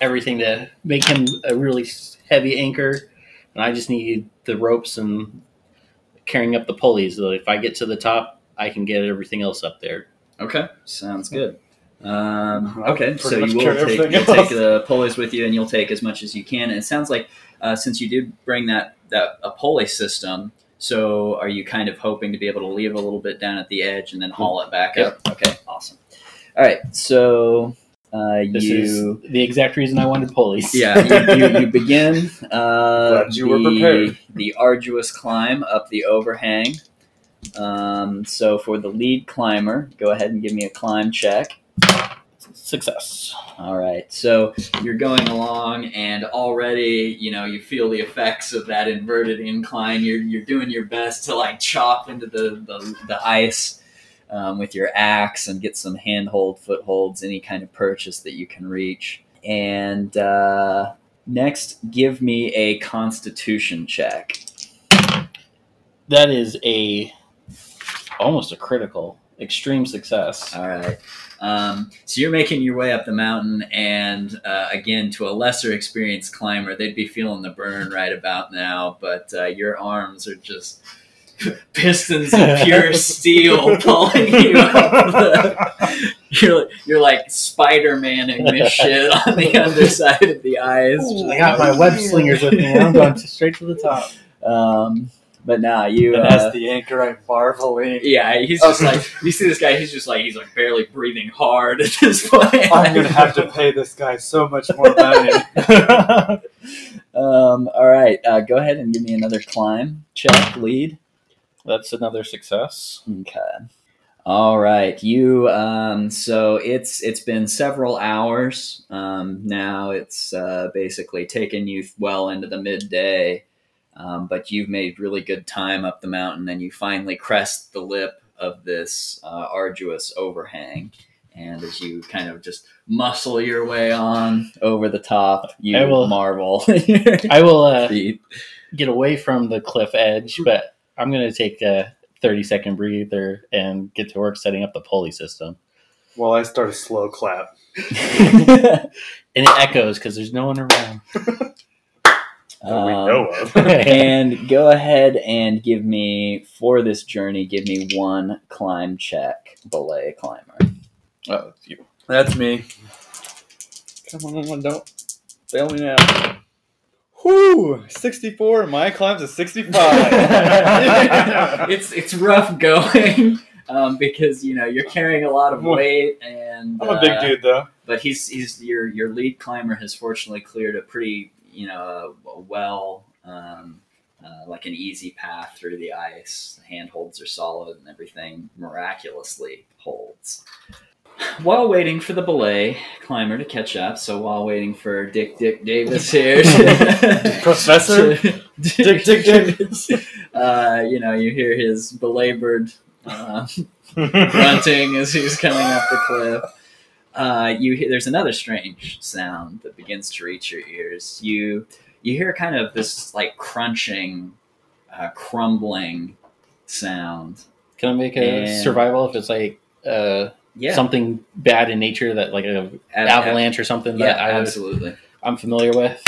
everything to make him a really heavy anchor, and I just need the ropes and carrying up the pulleys. So if I get to the top, I can get everything else up there. Okay, sounds good. Um, okay, so you will take, you'll take the pulleys with you, and you'll take as much as you can. And it sounds like uh, since you did bring that that a pulley system, so are you kind of hoping to be able to leave a little bit down at the edge and then haul it back up? Okay, awesome. All right, so uh, This you. is the exact reason I wanted pulleys. yeah, you, you, you begin uh, you were the, prepared. the arduous climb up the overhang. Um, so for the lead climber, go ahead and give me a climb check. Success. All right, so you're going along, and already you know you feel the effects of that inverted incline. You're you're doing your best to like chop into the the, the ice um, with your axe and get some handhold, footholds, any kind of purchase that you can reach. And uh, next, give me a Constitution check. That is a almost a critical, extreme success. All right. Um, so you're making your way up the mountain, and uh, again, to a lesser experienced climber, they'd be feeling the burn right about now. But uh, your arms are just pistons of pure steel pulling you up. The, you're you're like Spider Maning this shit on the underside of the ice. I got my web slingers with me. I'm going straight to the top. Um, but nah, you. And Uh, as the anchor, I'm marveling. yeah, he's just like you see this guy. He's just like he's like barely breathing hard at this point. I'm gonna have to pay this guy so much more money. Um, all right, uh, go ahead and give me another climb check lead. That's another success. Okay. All right, you. Um, so it's it's been several hours um, now. It's uh, basically taken you well into the midday, um, but you've made really good time up the mountain, and you finally crest the lip of this uh, arduous overhang. And as you kind of just muscle your way on over the top, you I will- marvel. I will uh, get away from the cliff edge, but I'm going to take a 30 second breather and get to work setting up the pulley system. well, I start a slow clap. and it echoes because there's no one around. That we Um, know of. and go ahead and give me for this journey. Give me one climb check, belay climber. oh, it's you. That's me. Come on, don't fail me now. Whoo! 64, my climb's a 65. it's it's rough going um, because you know you're carrying a lot of weight and I'm a big uh, dude, though. but he's he's your your lead climber has fortunately cleared a pretty you know a well um, uh, like an easy path through the ice. The handholds are solid and everything miraculously holds. While waiting for the belay climber to catch up, so while waiting for Dick Dick Davis here, Professor to- Dick Dick Davis. uh, you know, you hear his belabored uh, grunting as he's coming up the cliff. Uh, you hear, there's another strange sound that begins to reach your ears. You you hear kind of this like crunching, uh, crumbling sound. Can I make a And- survival if it's like uh, Yeah, something bad in nature that like a ab- ab- avalanche or something Yeah, that I absolutely. I'm familiar with?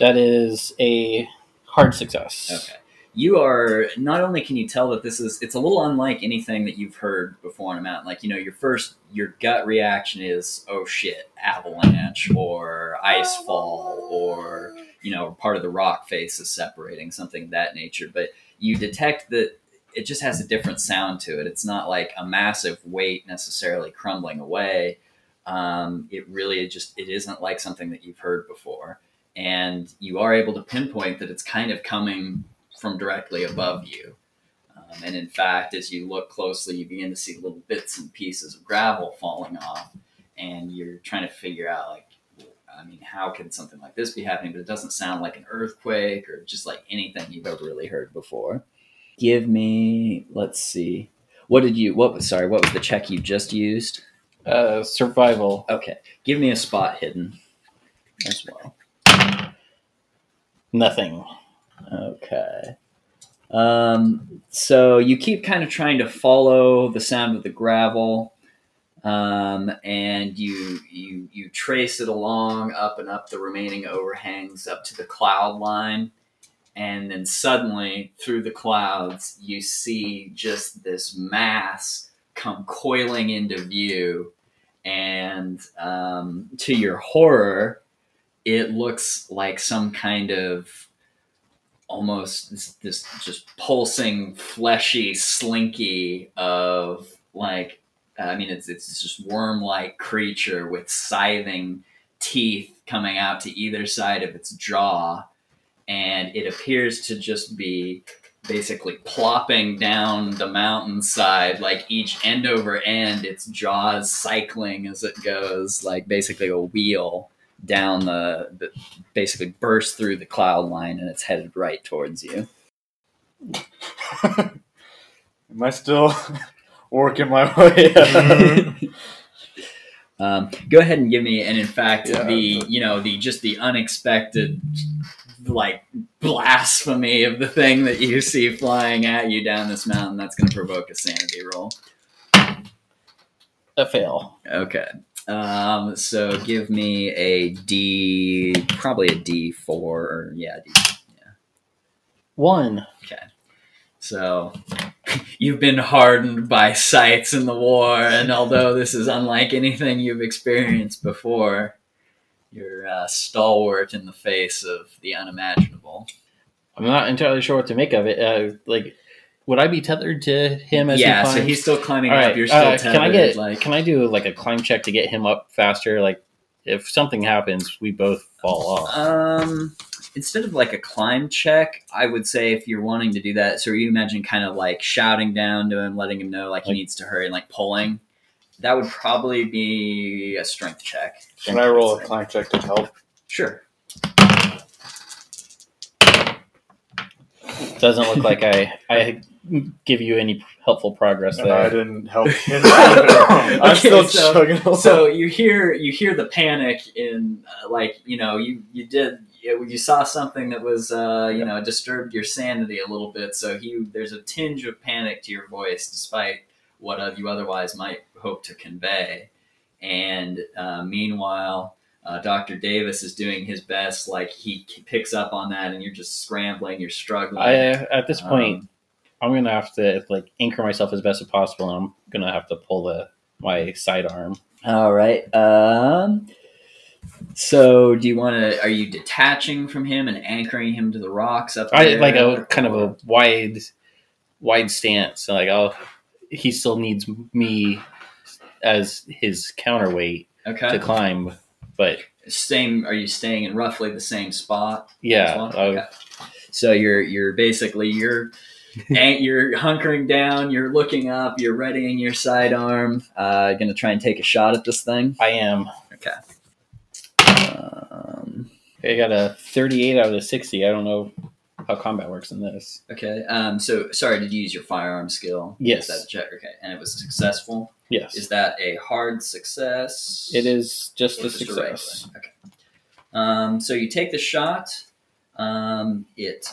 That is a hard success. Okay. You are not only can you tell that this is it's a little unlike anything that you've heard before on a mountain. Like, you know, your first your gut reaction is, oh shit, avalanche or ice fall or you know, part of the rock face is separating, something that nature. But you detect that it just has a different sound to it. It's not like a massive weight necessarily crumbling away. Um, it really just it isn't like something that you've heard before. and you are able to pinpoint that it's kind of coming from directly above you. Um, and in fact, as you look closely, you begin to see little bits and pieces of gravel falling off, and you're trying to figure out like I mean, how can something like this be happening? But it doesn't sound like an earthquake or just like anything you've ever really heard before. Give me, let's see, what did you? What was sorry? What was the check you just used? Uh, survival. Okay, give me a spot hidden as well. Nothing. Okay. Um, so you keep kind of trying to follow the sound of the gravel, um, and you you you trace it along up and up the remaining overhangs up to the cloud line, and then suddenly through the clouds you see just this mass come coiling into view, and um, to your horror, it looks like some kind of almost this, this just pulsing, fleshy, slinky of like uh, I mean it's it's just worm-like creature with scything teeth coming out to either side of its jaw, and it appears to just be basically plopping down the mountainside like each end over end its jaws cycling as it goes like basically a wheel down the, the basically bursts through the cloud line and it's headed right towards you. Am I still working my way? Um, go ahead and give me, and in fact, Yeah. the you know the just the unexpected like blasphemy of the thing that you see flying at you down this mountain. That's going to provoke a sanity roll. A fail. Okay. Um, so give me a D, probably a D four, or yeah, D One. Okay. So you've been hardened by sights in the war, and although this is unlike anything you've experienced before, you're uh, stalwart in the face of the unimaginable. I'm not entirely sure what to make of it. Uh, like, would I be tethered to him as yeah, he so he's still climbing All up. right. You're still uh, tethered. can I get? like Can I do like a climb check to get him up faster? Like, if something happens, we both fall off. Um, instead of like a climb check, I would say if you're wanting to do that, so you imagine kind of like shouting down to him, letting him know like he Like- needs to hurry, and like pulling. That would probably be a strength check. Can I roll a climb check to help? Sure. Doesn't look like I I give you any helpful progress And I didn't help. I'm Okay, still so- chugging along. So you hear you hear the panic in uh, like you know you you did you you saw something that was uh, you know disturbed your sanity a little bit. So he there's a tinge of panic to your voice, despite what uh, you otherwise might hope to convey. And uh, meanwhile, uh, Dr. Davis is doing his best. Like he picks up on that, and you're just scrambling. You're struggling. I at this point, Um, I'm gonna have to like anchor myself as best as possible, and I'm gonna have to pull the my sidearm. All right. Um. So, do you want to? Are you detaching from him and anchoring him to the rocks up there? I like a kind of a wide, wide stance. So like, I'll he still needs me as his counterweight okay. to climb, but Same. Are you staying in roughly the same spot? yeah? Okay. So you're you're basically you're and you're hunkering down. You're looking up. You're readying your sidearm. Uh, gonna try and take a shot at this thing. I am. Okay. Um, I got a 38 out of the 60. I don't know how combat works in this. okay. Um. So sorry. Did you use your firearm skill? Yes. Is that a check? Okay. And it was successful. Yes, Is that a hard success? it is just a just success. Okay. Um, so you take the shot. Um, it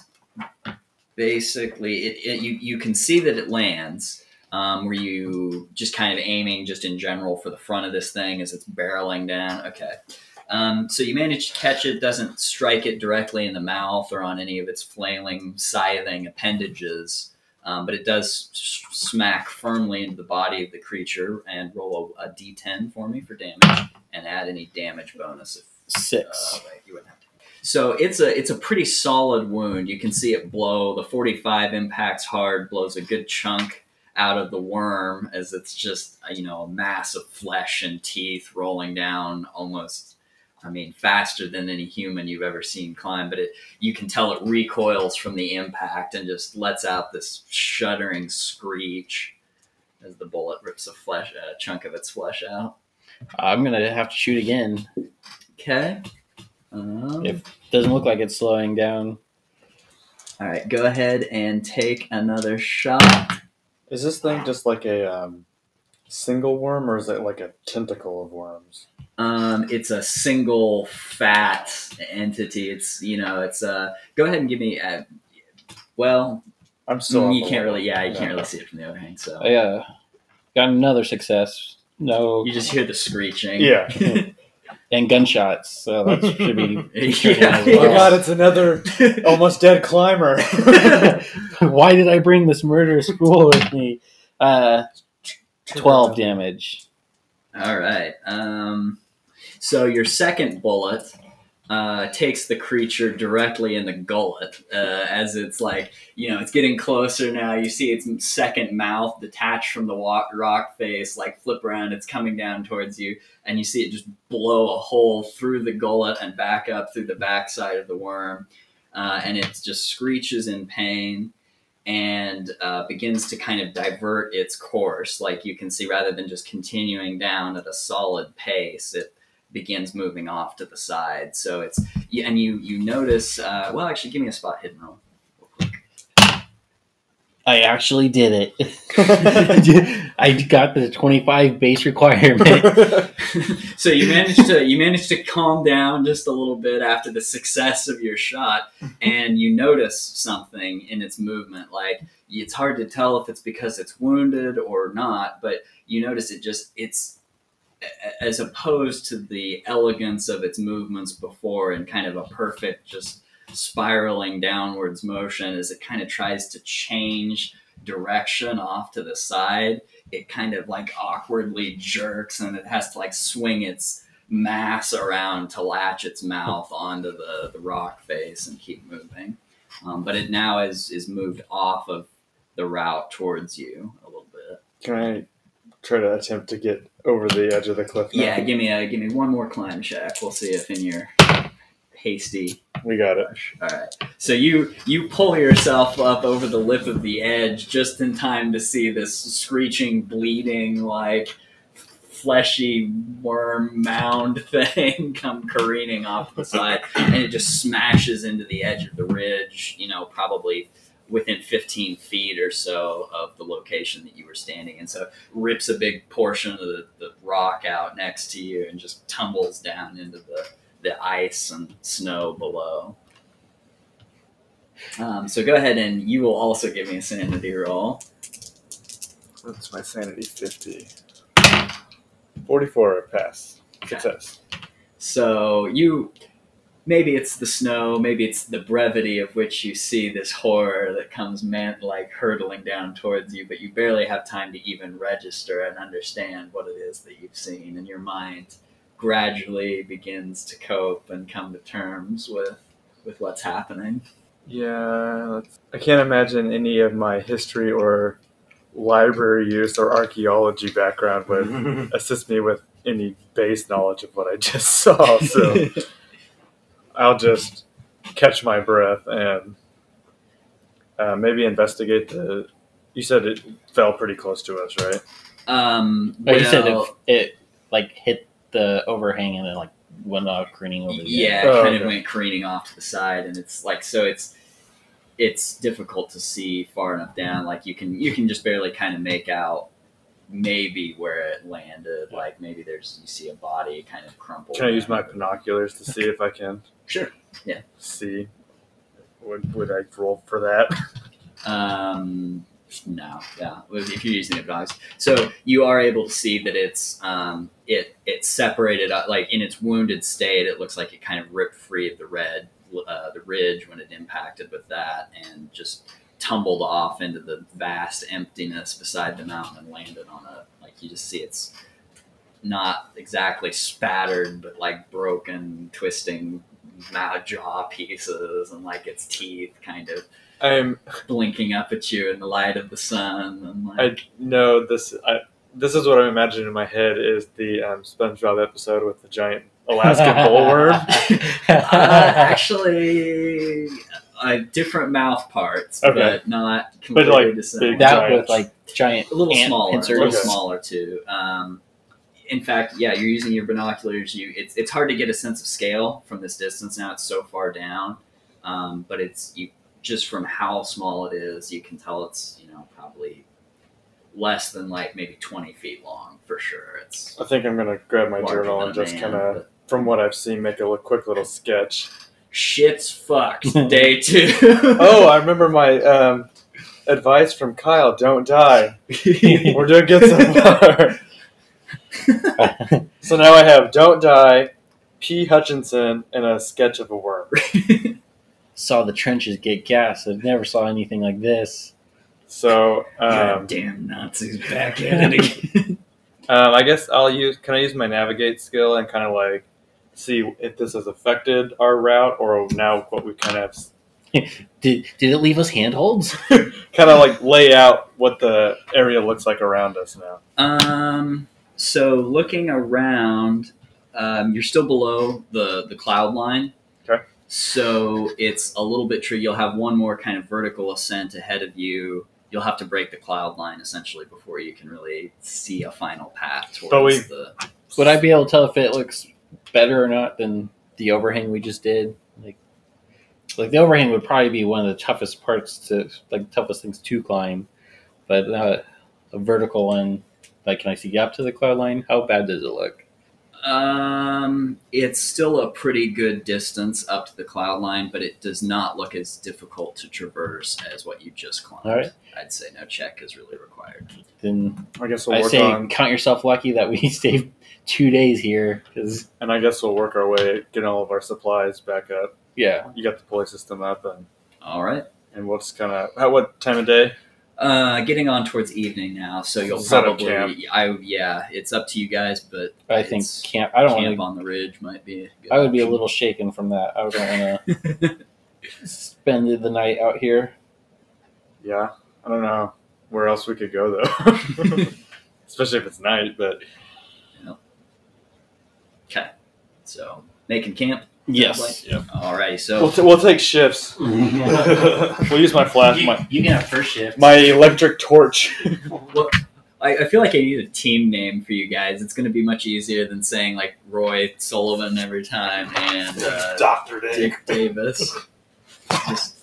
basically it, it you you can see that it lands. Um, were you just kind of aiming just in general for the front of this thing as it's barreling down? Okay. Um, so you manage to catch it. Doesn't strike it directly in the mouth or on any of its flailing, scything appendages. Um, but it does smack firmly into the body of the creature and roll a, a d10 for me for damage and add any damage bonus if Six. uh, wait, you wouldn't have to. So it's a it's a pretty solid wound. You can see it blow. The 45 impacts hard, blows a good chunk out of the worm as it's just you know a mass of flesh and teeth rolling down almost I mean, faster than any human you've ever seen climb. But it, you can tell it recoils from the impact and just lets out this shuddering screech as the bullet rips a flesh, a chunk of its flesh out. I'm gonna have to shoot again. Okay. Um, If- Doesn't look like it's slowing down. all right, go ahead and take another shot. Is this thing just like a um, single worm, or is it like a tentacle of worms? Um, it's a single fat entity. It's you know, it's uh. Go ahead and give me. Uh, well, I'm still. you can't level. really. Yeah, you No. can't really see it from the overhang. So Oh, yeah, got another success. No, you just hear the screeching. Yeah. and gunshots. So that should be. Yeah. well. Oh my god, it's another almost dead climber. Why did I bring this murderous fool with me? Uh, Twelve damage. All right. Um, so your second bullet uh, takes the creature directly in the gullet uh, as it's like, you know, it's getting closer now. You see its second mouth detached from the wa- rock face, like flip around. It's coming down towards you, and you see it just blow a hole through the gullet and back up through the backside of the worm. Uh, and it just screeches in pain and uh, begins to kind of divert its course. Like you can see, rather than just continuing down at a solid pace, it begins moving off to the side. So it's yeah, and you you notice. Uh, well, actually, give me a spot hidden roll. Quick. I actually did it. I got the twenty-five base requirement. so you managed to you managed to calm down just a little bit after the success of your shot, and you notice something in its movement. Like it's hard to tell if it's because it's wounded or not, but you notice it just it's a- as opposed to the elegance of its movements before and kind of a perfect just spiraling downwards motion as it kind of tries to change direction off to the side it kind of like awkwardly jerks and it has to like swing its mass around to latch its mouth onto the, the rock face and keep moving. Um, but it now is is moved off of the route towards you a little bit. I try to attempt to get over the edge of the cliff? now? Yeah, give me a give me one more climb check. We'll see if in your hasty we got it. All right. So you you pull yourself up over the lip of the edge just in time to see this screeching, bleeding, like fleshy worm mound thing come careening off the side, and it just smashes into the edge of the ridge. You know, probably within 15 feet or so of the location that you were standing in. So rips a big portion of the, the rock out next to you and just tumbles down into the the ice and snow below. Um, so go ahead and you will also give me a sanity roll. That's my sanity 50. 44 pass. Success. So you maybe it's the snow, maybe it's the brevity of which you see this horror that comes man like hurtling down towards you, but you barely have time to even register and understand what it is that you've seen, and your mind gradually begins to cope and come to terms with with what's happening. Yeah, that's, I can't imagine any of my history or library use or archaeology background would assist me with any base knowledge of what I just saw. So I'll just catch my breath and uh, maybe investigate the. You said it fell pretty close to us, right? Um, But you said it, it like hit the overhang and then like went off careening over the yeah, Oh, kind of went careening off to the side, and it's like so it's it's difficult to see far enough down. Like you can you can just barely kind of make out maybe where it landed. Like maybe there's you see a body kind of crumpled. Can I use my binoculars to see if I can Sure. Yeah. see? Would would I roll for that? Um, no, yeah. If you're using it, guys. So you are able to see that it's um, it it separated up like in its wounded state. It looks like it kind of ripped free of the red uh, the ridge when it impacted with that, and just tumbled off into the vast emptiness beside the mountain and landed on a like you just see it's not exactly spattered, but like broken, twisting jaw pieces and like its teeth kind of I'm blinking up at you in the light of the sun. And like, I know this. I, this is what I'm imagining in my head is the um, SpongeBob episode with the giant Alaskan bullworm. uh, actually, uh, different mouth parts, Okay. but not completely like, dissimilar. that giants. with like giant a little ant smaller, a little Okay. smaller too. Um, in fact, yeah, you're using your binoculars. You, it's it's hard to get a sense of scale from this distance. Now it's so far down, um, but it's you just from how small it is, you can tell it's you know probably less than like maybe 20 feet long for sure. It's I think I'm gonna grab my journal and just kind of, from what I've seen, make a li- quick little sketch. shit's fucked. Day two. Oh, I remember my um, advice from Kyle: don't die. We're doing good so far. so now I have "Don't Die," P. Hutchinson, and a sketch of a worm. saw the trenches get gas. I never saw anything like this. So um, Damn Nazis back at it again. um, I guess I'll use. Can I use my navigate skill and kind of like see if this has affected our route, or now what we kind of Did did it leave us handholds? kind of like lay out what the area looks like around us now. Um. So looking around, um, you're still below the the cloud line. Okay. So it's a little bit tricky. You'll have one more kind of vertical ascent ahead of you. You'll have to break the cloud line essentially before you can really see a final path towards But we- the. Would I be able to tell if it looks better or not than the overhang we just did? Like, like the overhang would probably be one of the toughest parts to, like, toughest things to climb. But uh, a vertical one, like, can I see you up to the cloud line? How bad does it look? Um, it's still a pretty good distance up to the cloud line, but it does not look as difficult to traverse as what you just climbed. All right. I'd say no check is really required. Then I guess we'll I work say on, count yourself lucky that we stayed two days here. Because and I guess we'll work our way, get all of our supplies back up. yeah, You got the pulley system up, and All right. and what's kind of how what time of day? Uh, getting on towards evening now, so you'll Set up probably. camp. I yeah, it's up to you guys, but I think it's- camp. I don't camp want on the ridge might be. a good to. I would be a option. little shaken from that. I don't want to spend the night out here. Yeah, I don't know where else we could go though, especially if it's night. But Okay, So making camp. Yes. Yep. Alrighty, so we'll, t- we'll take shifts. We'll use my flash, my you can have first shift. my electric torch. I, I feel like I need a team name for you guys. It's going to be much easier than saying like Roy Sullivan every time and uh, Doctor Day. Dick Davis. Just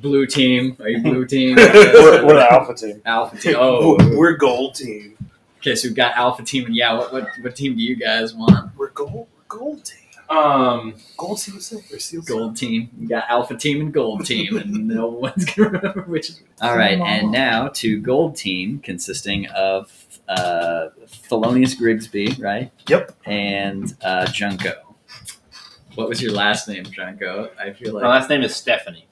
blue team. Are you blue team? we're, we're the alpha team. Alpha team. Oh, we're gold team. okay. So we've got Alpha team, and yeah, what what, what team do you guys want? We're gold. We're gold team. Um, Gold team silver. Seal Gold team. You got Alpha team and Gold team, and no one's gonna remember which. is All right, and now to Gold team, consisting of uh, Thelonious Grigsby, right? Yep. And uh, Junko. What was your last name, Junko? I feel like my last name is Stephanie.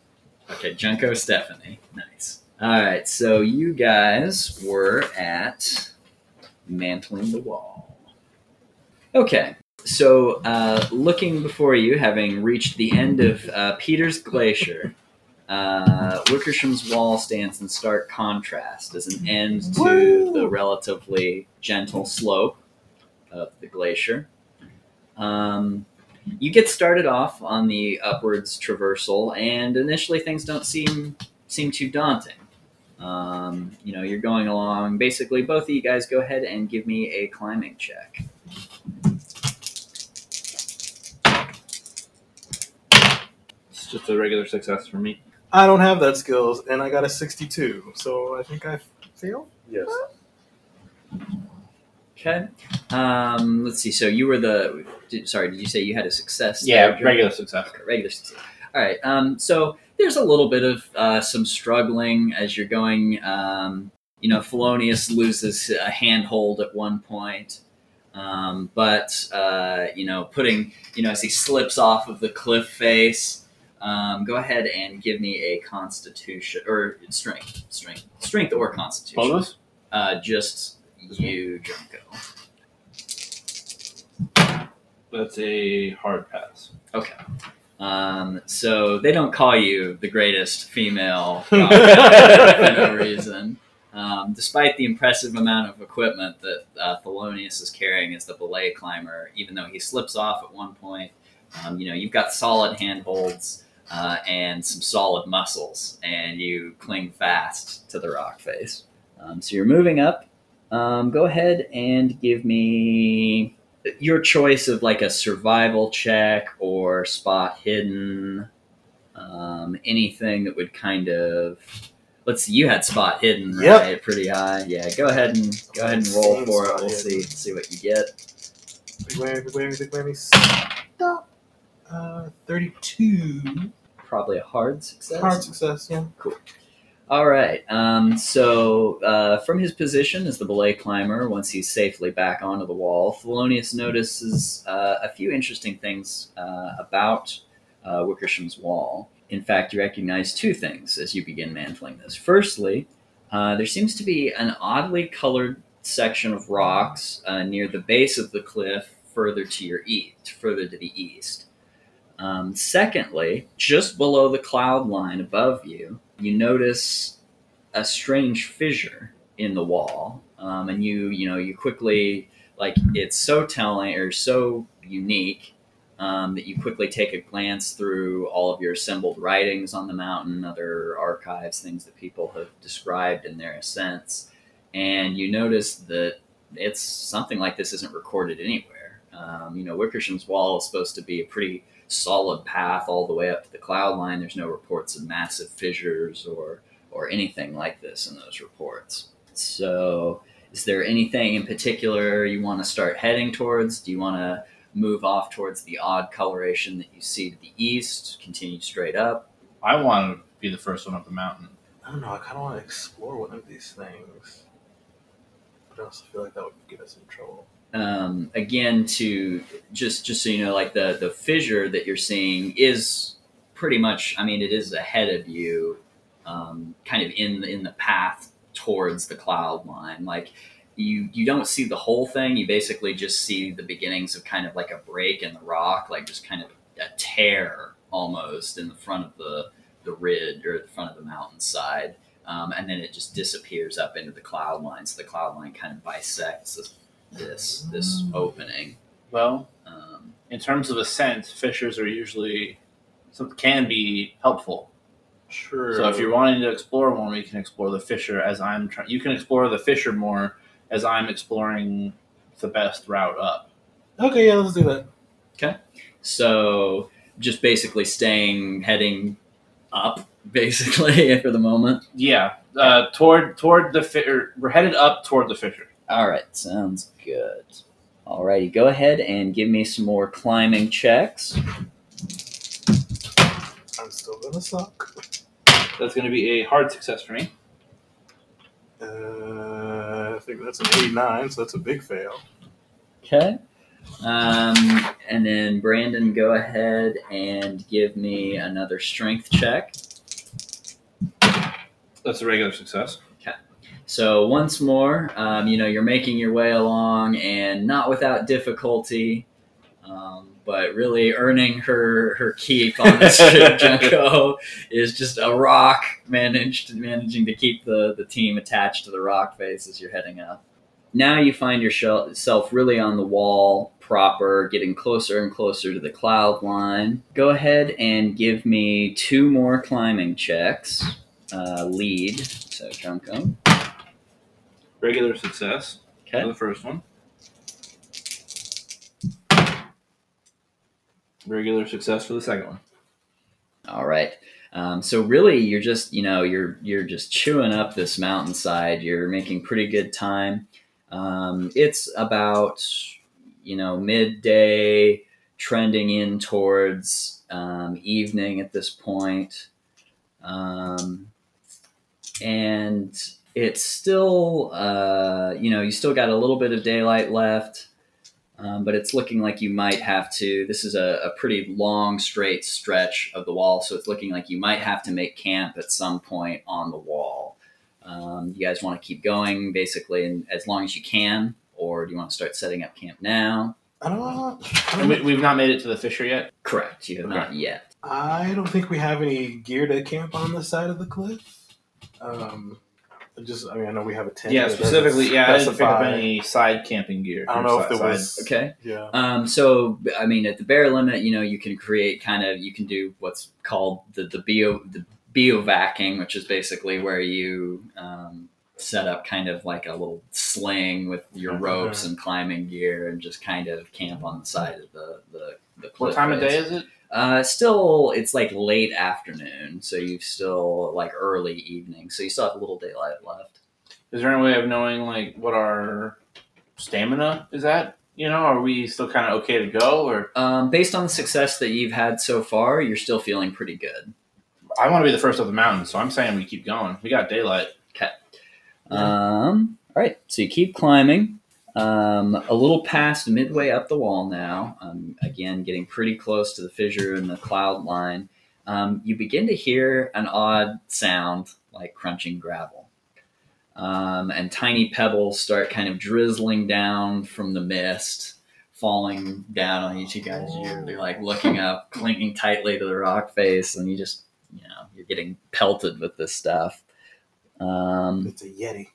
Okay, Junko Stephanie. Nice. All right, so you guys were at mantling the wall. Okay, so uh, looking before you, having reached the end of uh, Peter's Glacier, uh, Wickersham's Wall stands in stark contrast as an end to the relatively gentle slope of the glacier. Um, you get started off on the upwards traversal, and initially things don't seem seem too daunting. Um, you know, you're going along. Basically, both of you guys go ahead and give me a climbing check. Just a regular success for me. I don't have that skills, and I got a 62, so I think I failed. Yes. Okay. Um, let's see. So you were the. Did, sorry, did you say you had a success? Yeah, there, Drew? regular success. Okay, regular success. All right. Um, so there's a little bit of uh, some struggling as you're going. Um, you know, Thelonious loses a handhold at one point, um, but uh, you know, putting you know as he slips off of the cliff face. Um, go ahead and give me a Constitution or strength, strength, strength or Constitution. Bonus? Uh, just you, Junko. That's a hard pass. Okay. Um, so they don't call you the greatest female for no reason. Um, despite the impressive amount of equipment that uh, Thelonious is carrying as the belay climber, even though he slips off at one point, um, you know you've got solid handholds uh, and some solid muscles, and you cling fast to the rock face. Um, so you're moving up. Um, go ahead and give me your choice of like a survival check or spot hidden. Um, anything that would kind of let's see. You had spot hidden, Yep. right? Pretty high. Yeah. Go ahead and go ahead and roll Same for it. spot We'll hidden. see see what you get. Big whammy, big whammy, big whammy. Stop. Uh, 32. Probably a hard success. Hard success, yeah. Cool. All right. Um, so, uh, from his position as the belay climber, once he's safely back onto the wall, Thelonious notices uh, a few interesting things uh, about uh, Wickersham's wall. In fact, you recognize two things as you begin mantling this. Firstly, uh, there seems to be an oddly colored section of rocks uh, near the base of the cliff, further to your east, further to the east. Um, secondly, just below the cloud line above you, you notice a strange fissure in the wall, um, and you you know you quickly like it's so telling or so unique um, that you quickly take a glance through all of your assembled writings on the mountain, other archives, things that people have described in their ascents, and you notice that it's something like this isn't recorded anywhere. Um, you know, Wickersham's wall is supposed to be a pretty solid path all the way up to the cloud line. There's no reports of massive fissures or or anything like this in those reports. So, is there anything in particular you want to start heading towards? Do you want to move off towards the odd coloration that you see to the east? Continue straight up. I want to be the first one up the mountain. I don't know. I kind of want to explore one of these things. But I also feel like that would get us in trouble. Um, again to just just so you know like the the fissure that you're seeing is pretty much i mean it is ahead of you um, kind of in in the path towards the cloud line. Like you you don't see the whole thing. You basically just see the beginnings of kind of like a break in the rock like just kind of a tear almost in the front of the the ridge or the front of the mountainside. Um, and then it just disappears up into the cloud line. So the cloud line kind of bisects this this this opening. Well, Um, in terms of ascent, fissures are usually some can be helpful. True. So if you're wanting to explore one, we can explore the fissure as I'm trying. You can explore the fissure more as I'm exploring the best route up. Okay, yeah, let's do that. Okay. So just basically staying heading up, basically for the moment. Yeah, uh, toward toward the fi- We're headed up toward the fissure. All right, sounds good. Alrighty, go ahead and give me some more climbing checks. I'm still gonna suck. That's going to be a hard success for me. Uh, I think that's an 89, so that's a big fail. Okay. Um, and then Brandon, go ahead and give me another strength check. That's a regular success. So once more, um, you know, you're making your way along, and not without difficulty, um, but really earning her her keep on this ship. Junko is just a rock, managed managing to keep the the team attached to the rock face as you're heading up. Now you find yourself really on the wall proper, getting closer and closer to the cloud line. Go ahead and give me two more climbing checks. Uh, lead, so Junko. Regular success for Okay. the first one. Regular success for the second one. All right. Um, so really, you're just you know you're you're just chewing up this mountainside. You're making pretty good time. Um, it's about you know midday, trending in towards um, evening at this point, um, and it's still uh, you know you still got a little bit of daylight left. Um, but it's looking like you might have to. This is a, a pretty long, straight stretch of the wall, so it's looking like you might have to make camp at some point on the wall. Um, you guys want to keep going, basically, and as long as you can, or do you want to start setting up camp now? I don't, I don't, we, we've not made it to the fissure yet. Correct. You have Okay. not yet. I don't think we have any gear to camp on the side of the cliff. Um, Just, I mean, I know we have a tent. Yeah, but it doesn't specifically, yeah, I didn't pick up specify- any side camping gear. I don't know if Side- there was. Okay. Yeah. Um, so I mean, at the bare limit, you know, you can create kind of you can do what's called the the bio the bivouacking, which is basically where you um, set up kind of like a little sling with your ropes and climbing gear, and just kind of camp on the side of the the. the What cliff time of day is it? Uh, still, it's like late afternoon, so you've still like early evening, so you still have a little daylight left. Is there any way of knowing like what our stamina is at? You know, are we still kind of okay to go, or Um, based on the success that you've had so far, you're still feeling pretty good. I want to be the first of the mountain, so I'm saying we keep going. We got daylight. Okay. Um, all right, so you keep climbing. Um, a little past midway up the wall now. Um, again, getting pretty close to the fissure in the cloud line. Um, you begin to hear an odd sound like crunching gravel. Um, and tiny pebbles start kind of drizzling down from the mist, falling down on each of you guys. You're like looking up, clinging tightly to the rock face, and you just, you know, you're getting pelted with this stuff. Um, It's a Yeti.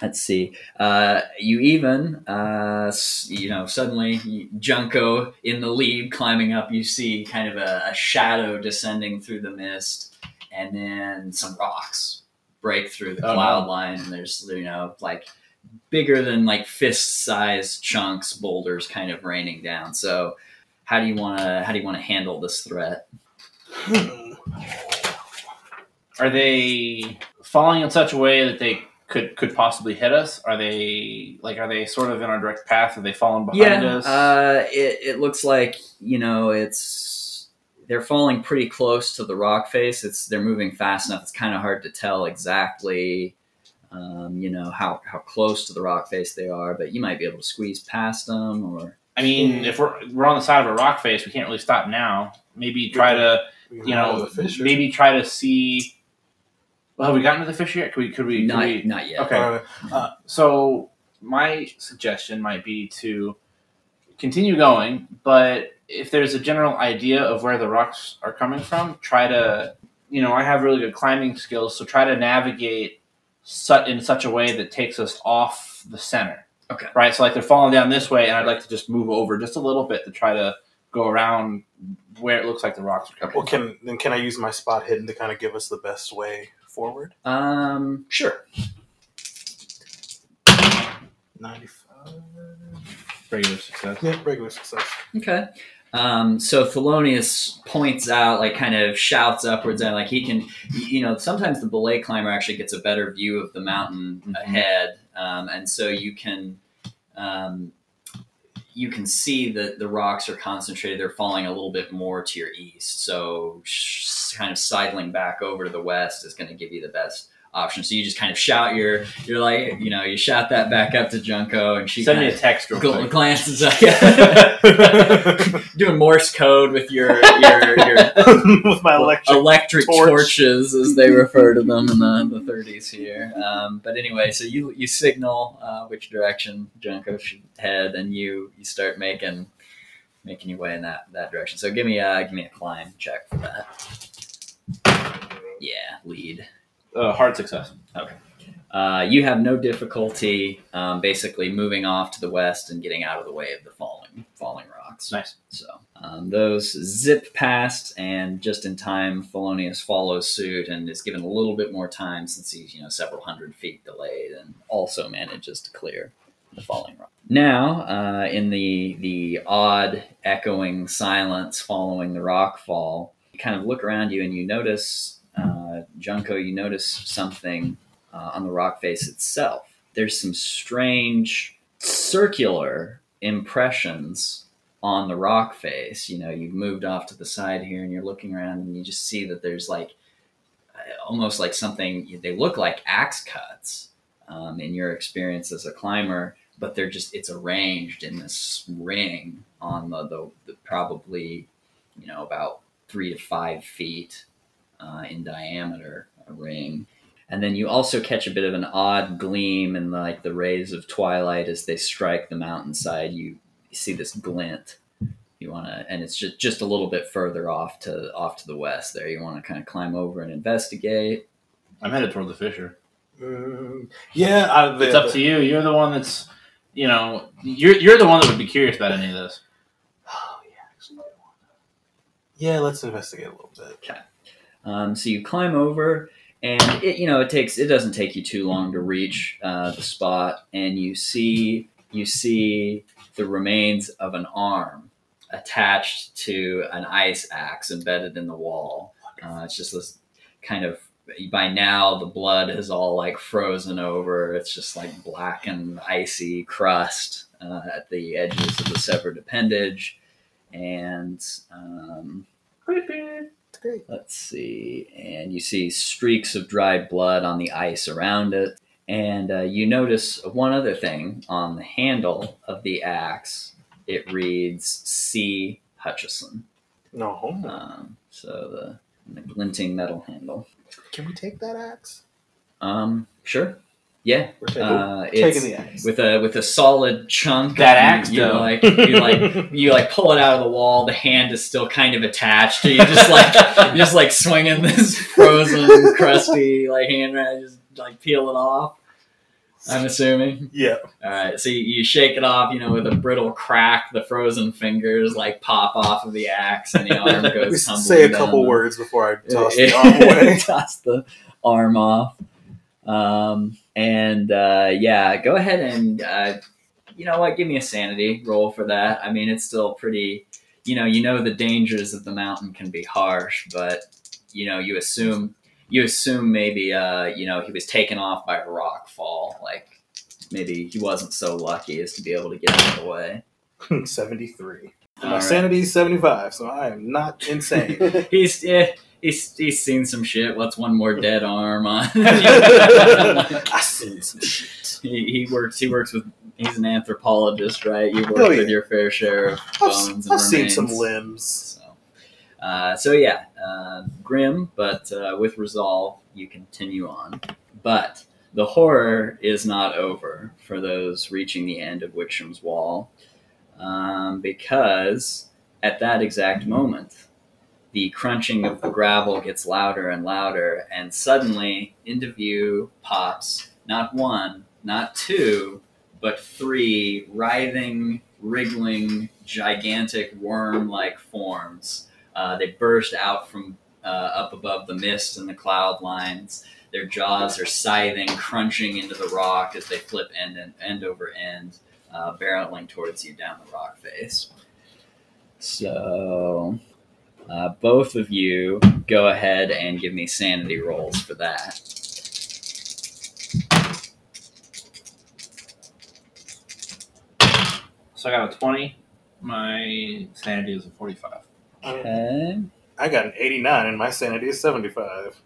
Let's see. Uh, you even, uh, you know, suddenly Junko in the lead climbing up. You see kind of a, a shadow descending through the mist, and then some rocks break through the Oh, cloud no. line. And there's, you know, like bigger than like fist-sized chunks, boulders, kind of raining down. So, how do you want to? How do you want to handle this threat? Hmm. Are they falling in such a way that they could could possibly hit us? Are they like are they sort of in our direct path? Are they falling behind yeah, us? Uh, it, it looks like you know it's they're falling pretty close to the rock face. It's they're moving fast enough. It's kind of hard to tell exactly, um, you know how how close to the rock face they are, but you might be able to squeeze past them or. I mean, if we're we're on the side of a rock face, we can't really stop now. Maybe try to you know maybe try to see. Well, have we gotten to the fish yet? Could we? Could we? Could Not, we not yet. Okay. Uh, So my suggestion might be to continue going, but if there's a general idea of where the rocks are coming from, try to, you know, I have really good climbing skills, so try to navigate su- in such a way that takes us off the center. Okay. Right. So like they're falling down this way, and I'd like to just move over just a little bit to try to go around where it looks like the rocks are coming. well, can then can I use my spot hidden to kind of give us the best way forward? Um, sure. Ninety-five. Regular success. Yeah, regular success. Okay. Um, so Thelonious points out, like, kind of shouts upwards, and like he can, you know, sometimes the belay climber actually gets a better view of the mountain Mhm. ahead, um, and so you can, um, you can see that the rocks are concentrated. They're falling a little bit more to your east, so sh- kind of sidling back over to the west is going to give you the best option. So you just kind of shout your, you're like, you know, you shout that back up to Junko, and she Send me a of text real gl- quick. glances up. doing Morse code with your your, your With my electric. electric torch. torches, as they refer to them in the, the 30s here. Um, but anyway, so you you signal uh, which direction Junko should head, and you you start making making your way in that that direction. So give me a give me a climb check for that. Yeah, lead. Uh, hard success. Okay. Uh, you have no difficulty um, basically moving off to the west and getting out of the way of the falling falling rocks. Nice. So um, those zip past, and just in time, Thelonious follows suit and is given a little bit more time since he's you know several hundred feet delayed, and also manages to clear the falling rock. Now, uh, in the the odd echoing silence following the rock fall, you kind of look around you and you notice, uh, Junko, you notice something uh, on the rock face itself. There's some strange circular impressions on the rock face. You know, you've moved off to the side here and you're looking around and you just see that there's like uh, almost like something, they look like axe cuts um, in your experience as a climber, but they're just, it's arranged in this ring on the, the, the probably, you know, about three to five feet uh, in diameter, a ring and then you also catch a bit of an odd gleam in like the rays of twilight as they strike the mountainside. You, you see this glint. You want to, and it's just just a little bit further off to off to the west. There, you want to kind of climb over and investigate. I'm headed toward the fissure. Mm, yeah, I, the, It's up to you. You're the one that's, you know, you're you're the one that would be curious about any of this. Oh, yeah, actually, yeah, let's investigate a little bit. Um, so you climb over, and it you know it takes it doesn't take you too long to reach uh, the spot, and you see you see the remains of an arm attached to an ice axe embedded in the wall. Uh, it's just this kind of by now the blood is all like frozen over. It's just like black and icy crust uh, at the edges of the severed appendage, and um, Let's see. And you see streaks of dried blood on the ice around it. And uh, you notice one other thing on the handle of the axe. It reads C. Hutchison. No, Um, so the, the glinting metal handle. can we take that axe? Um, sure. Yeah. We're taking, Uh, taking the axe. with a with a solid chunk. That axe, you, though. like you like you like pull it out of the wall. The hand is still kind of attached. You just like you're just like swinging this frozen, crusty like hand. Right, just like peel it off. I'm assuming. yeah, All right, so you, you shake it off. You know, with a brittle crack, the frozen fingers like pop off of the axe, and the arm goes. we tumbling say a down couple the- words before I toss the arm away. toss the arm off. Um, and uh, yeah, go ahead and uh, you know what? Give me a sanity roll for that. I mean, it's still pretty. You know, you know the dangers of the mountain can be harsh, but you know, you assume you assume maybe uh, you know he was taken off by a rock fall. Like maybe he wasn't so lucky as to be able to get out of the way. 73. My right. sanity is 75, so I am not insane. He's yeah, he's he's seen some shit. What's one more dead arm on? I seen some shit. he, he works. He works with. He's an anthropologist, right? You work Oh, yeah. with your fair share of I've, bones and I've seen some limbs. So, uh, so yeah, uh, grim, but uh, with resolve, you continue on. But the horror is not over for those reaching the end of Wickersham's wall, um, because at that exact moment, the crunching of the gravel gets louder and louder, and suddenly into view pops not one, not two, but three writhing, wriggling, gigantic worm-like forms. Uh, they burst out from uh, up above the mist and the cloud lines. Their jaws are scything, crunching into the rock as they flip end and end over end, uh, barreling towards you down the rock face. So, uh, both of you go ahead and give me sanity rolls for that. So I got a 20. My sanity is a 45. Okay. I got an 89 and my sanity is 75.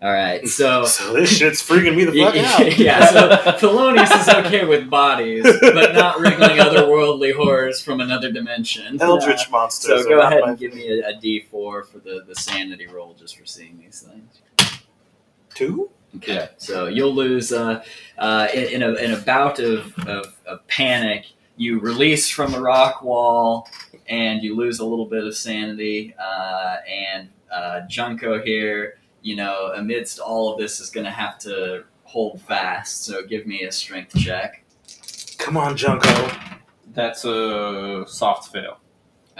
All right. So. So this shit's freaking me the fuck out. yeah, so Thelonious is okay with bodies, but not wriggling otherworldly horrors from another dimension. Eldritch monsters. So go not ahead and give me a, a D4 for the, the sanity roll just for seeing these things. two. Okay. Yeah. So you'll lose uh, uh, in, in, a, in a bout of, of, of panic. You release from the rock wall and you lose a little bit of sanity. Uh, and uh, Junko here, you know, amidst all of this, is going to have to hold fast. So give me a strength check. Come on, Junko. That's a soft fail.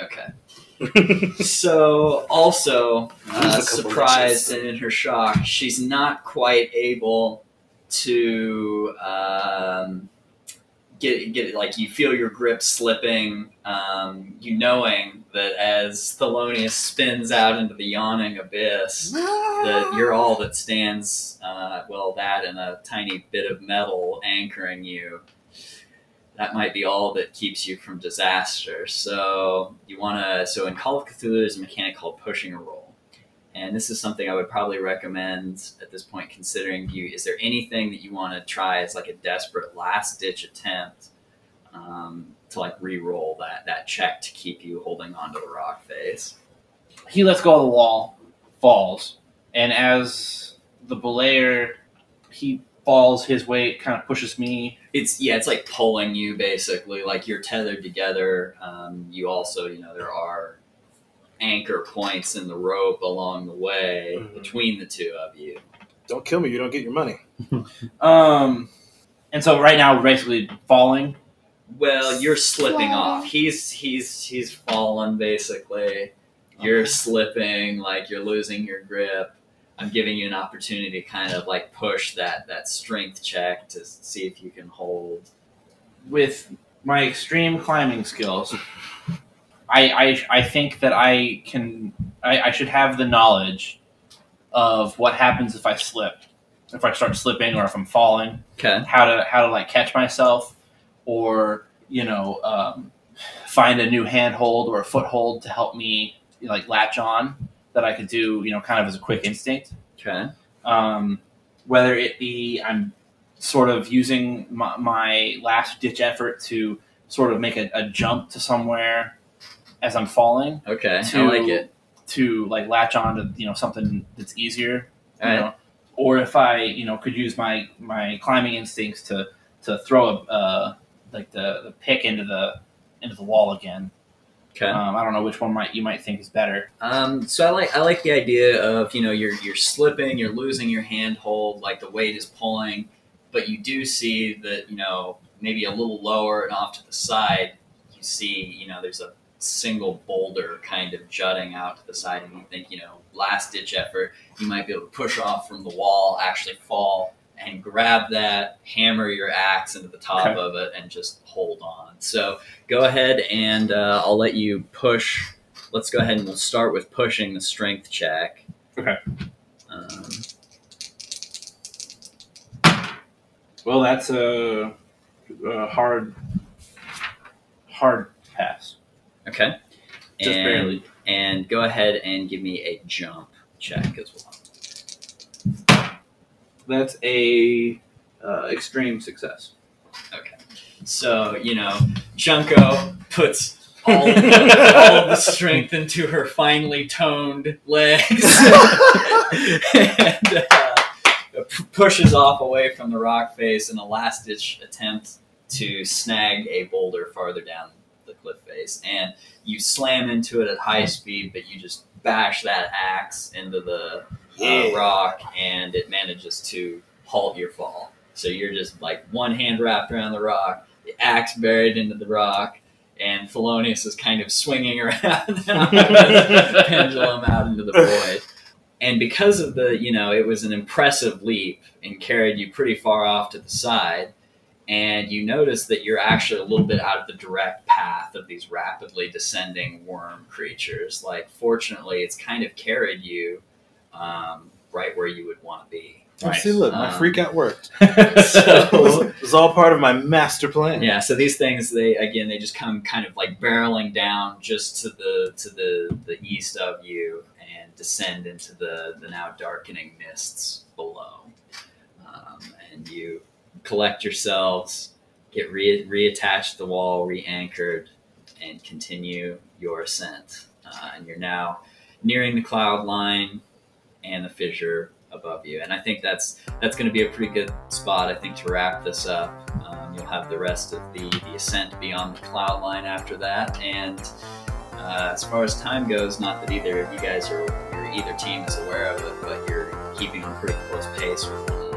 Okay. So, also uh, surprised and in her shock, she's not quite able to um, get get. Like you feel your grip slipping. Um, you knowing that as Thelonious spins out into the yawning abyss, that you're all that stands. Uh, well, that and a tiny bit of metal anchoring you. That might be all that keeps you from disaster. So you want to. So in Call of Cthulhu, there's a mechanic called pushing a roll, and this is something I would probably recommend at this point. Considering you, is there anything that you want to try as like a desperate last ditch attempt um, to like re-roll that that check to keep you holding onto the rock face? He lets go of the wall, falls, and as the belayer, he falls. His weight kind of pushes me. It's yeah, it's like pulling you basically. Like you're tethered together. Um, you also, you know, there are anchor points in the rope along the way Mhm. between the two of you. Don't kill me. You don't get your money. Um, and so right now we're basically falling. Well, you're slipping off. He's he's he's fallen basically. You're slipping, like you're losing your grip. I'm giving you an opportunity to kind of like push that that strength check to see if you can hold. with my extreme climbing skills, I, I, I think that I can I, I should have the knowledge of what happens if I slip, if I start slipping or if I'm falling, Okay. how to how to like catch myself, or you know um, find a new handhold or a foothold to help me like latch on that I could do you know kind of as a quick instinct Okay. um, whether it be I'm sort of using my, my last ditch effort to sort of make a, a jump to somewhere as I'm falling Okay. To- I like it. to like latch on to you know something that's easier, you right. know, or if I you know could use my my climbing instincts to to throw a uh, like the, the pick into the into the wall again. Okay. Um, I don't know which one might you might think is better. Um, so I like I like the idea of you know you're you're slipping, you're losing your handhold, like the weight is pulling, but you do see that you know maybe a little lower and off to the side, you see you know there's a single boulder kind of jutting out to the side, and you think you know last ditch effort, you might be able to push off from the wall, actually fall and grab that, hammer your axe into the top Okay. of it, and just hold on. So go ahead and uh, I'll let you push let's go ahead and we'll start with pushing the strength check. Okay. Um, Well, that's a, a hard hard pass, okay. just and, barely. And go ahead and give me a jump check as well. That's a uh, extreme success. Okay. So you know, Junko puts all, all of the strength into her finely toned legs and uh, p- pushes off away from the rock face in a last ditch attempt to snag a boulder farther down the cliff face. And you slam into it at high speed, but you just bash that axe into the Yeah. uh, rock and it manages to halt your fall. So you're just like one hand wrapped around the rock, the axe buried into the rock, and Thelonious is kind of swinging around pendulum out into the void. And because of the, you know, it was an impressive leap and carried you pretty far off to the side, and you notice that you're actually a little bit out of the direct path of these rapidly descending worm creatures. Like, fortunately, it's kind of carried you um, right where you would want to be. Oh, see, look, my Um, freak out worked. So, it was all part of my master plan. yeah, so these things, they again, they just come kind of like barreling down just to the to the the east of you and descend into the the now darkening mists below. Um, and you collect yourselves, get re- reattached to the wall, re-anchored, and continue your ascent. Uh, and you're now nearing the cloud line and the fissure above you. And I think that's that's going to be a pretty good spot, I think, to wrap this up. Um, you'll have the rest of the, the ascent beyond the cloud line after that. And uh, as far as time goes, not that either of you guys are, either team is aware of it, but you're keeping a pretty close pace with one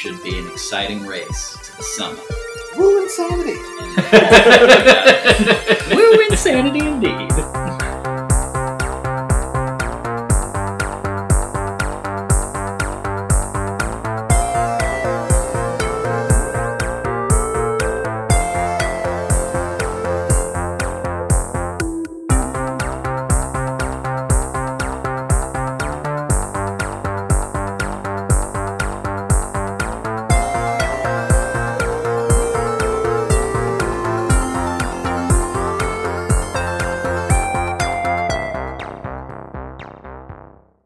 should be an exciting race to the summit. Woo insanity! Woo insanity indeed.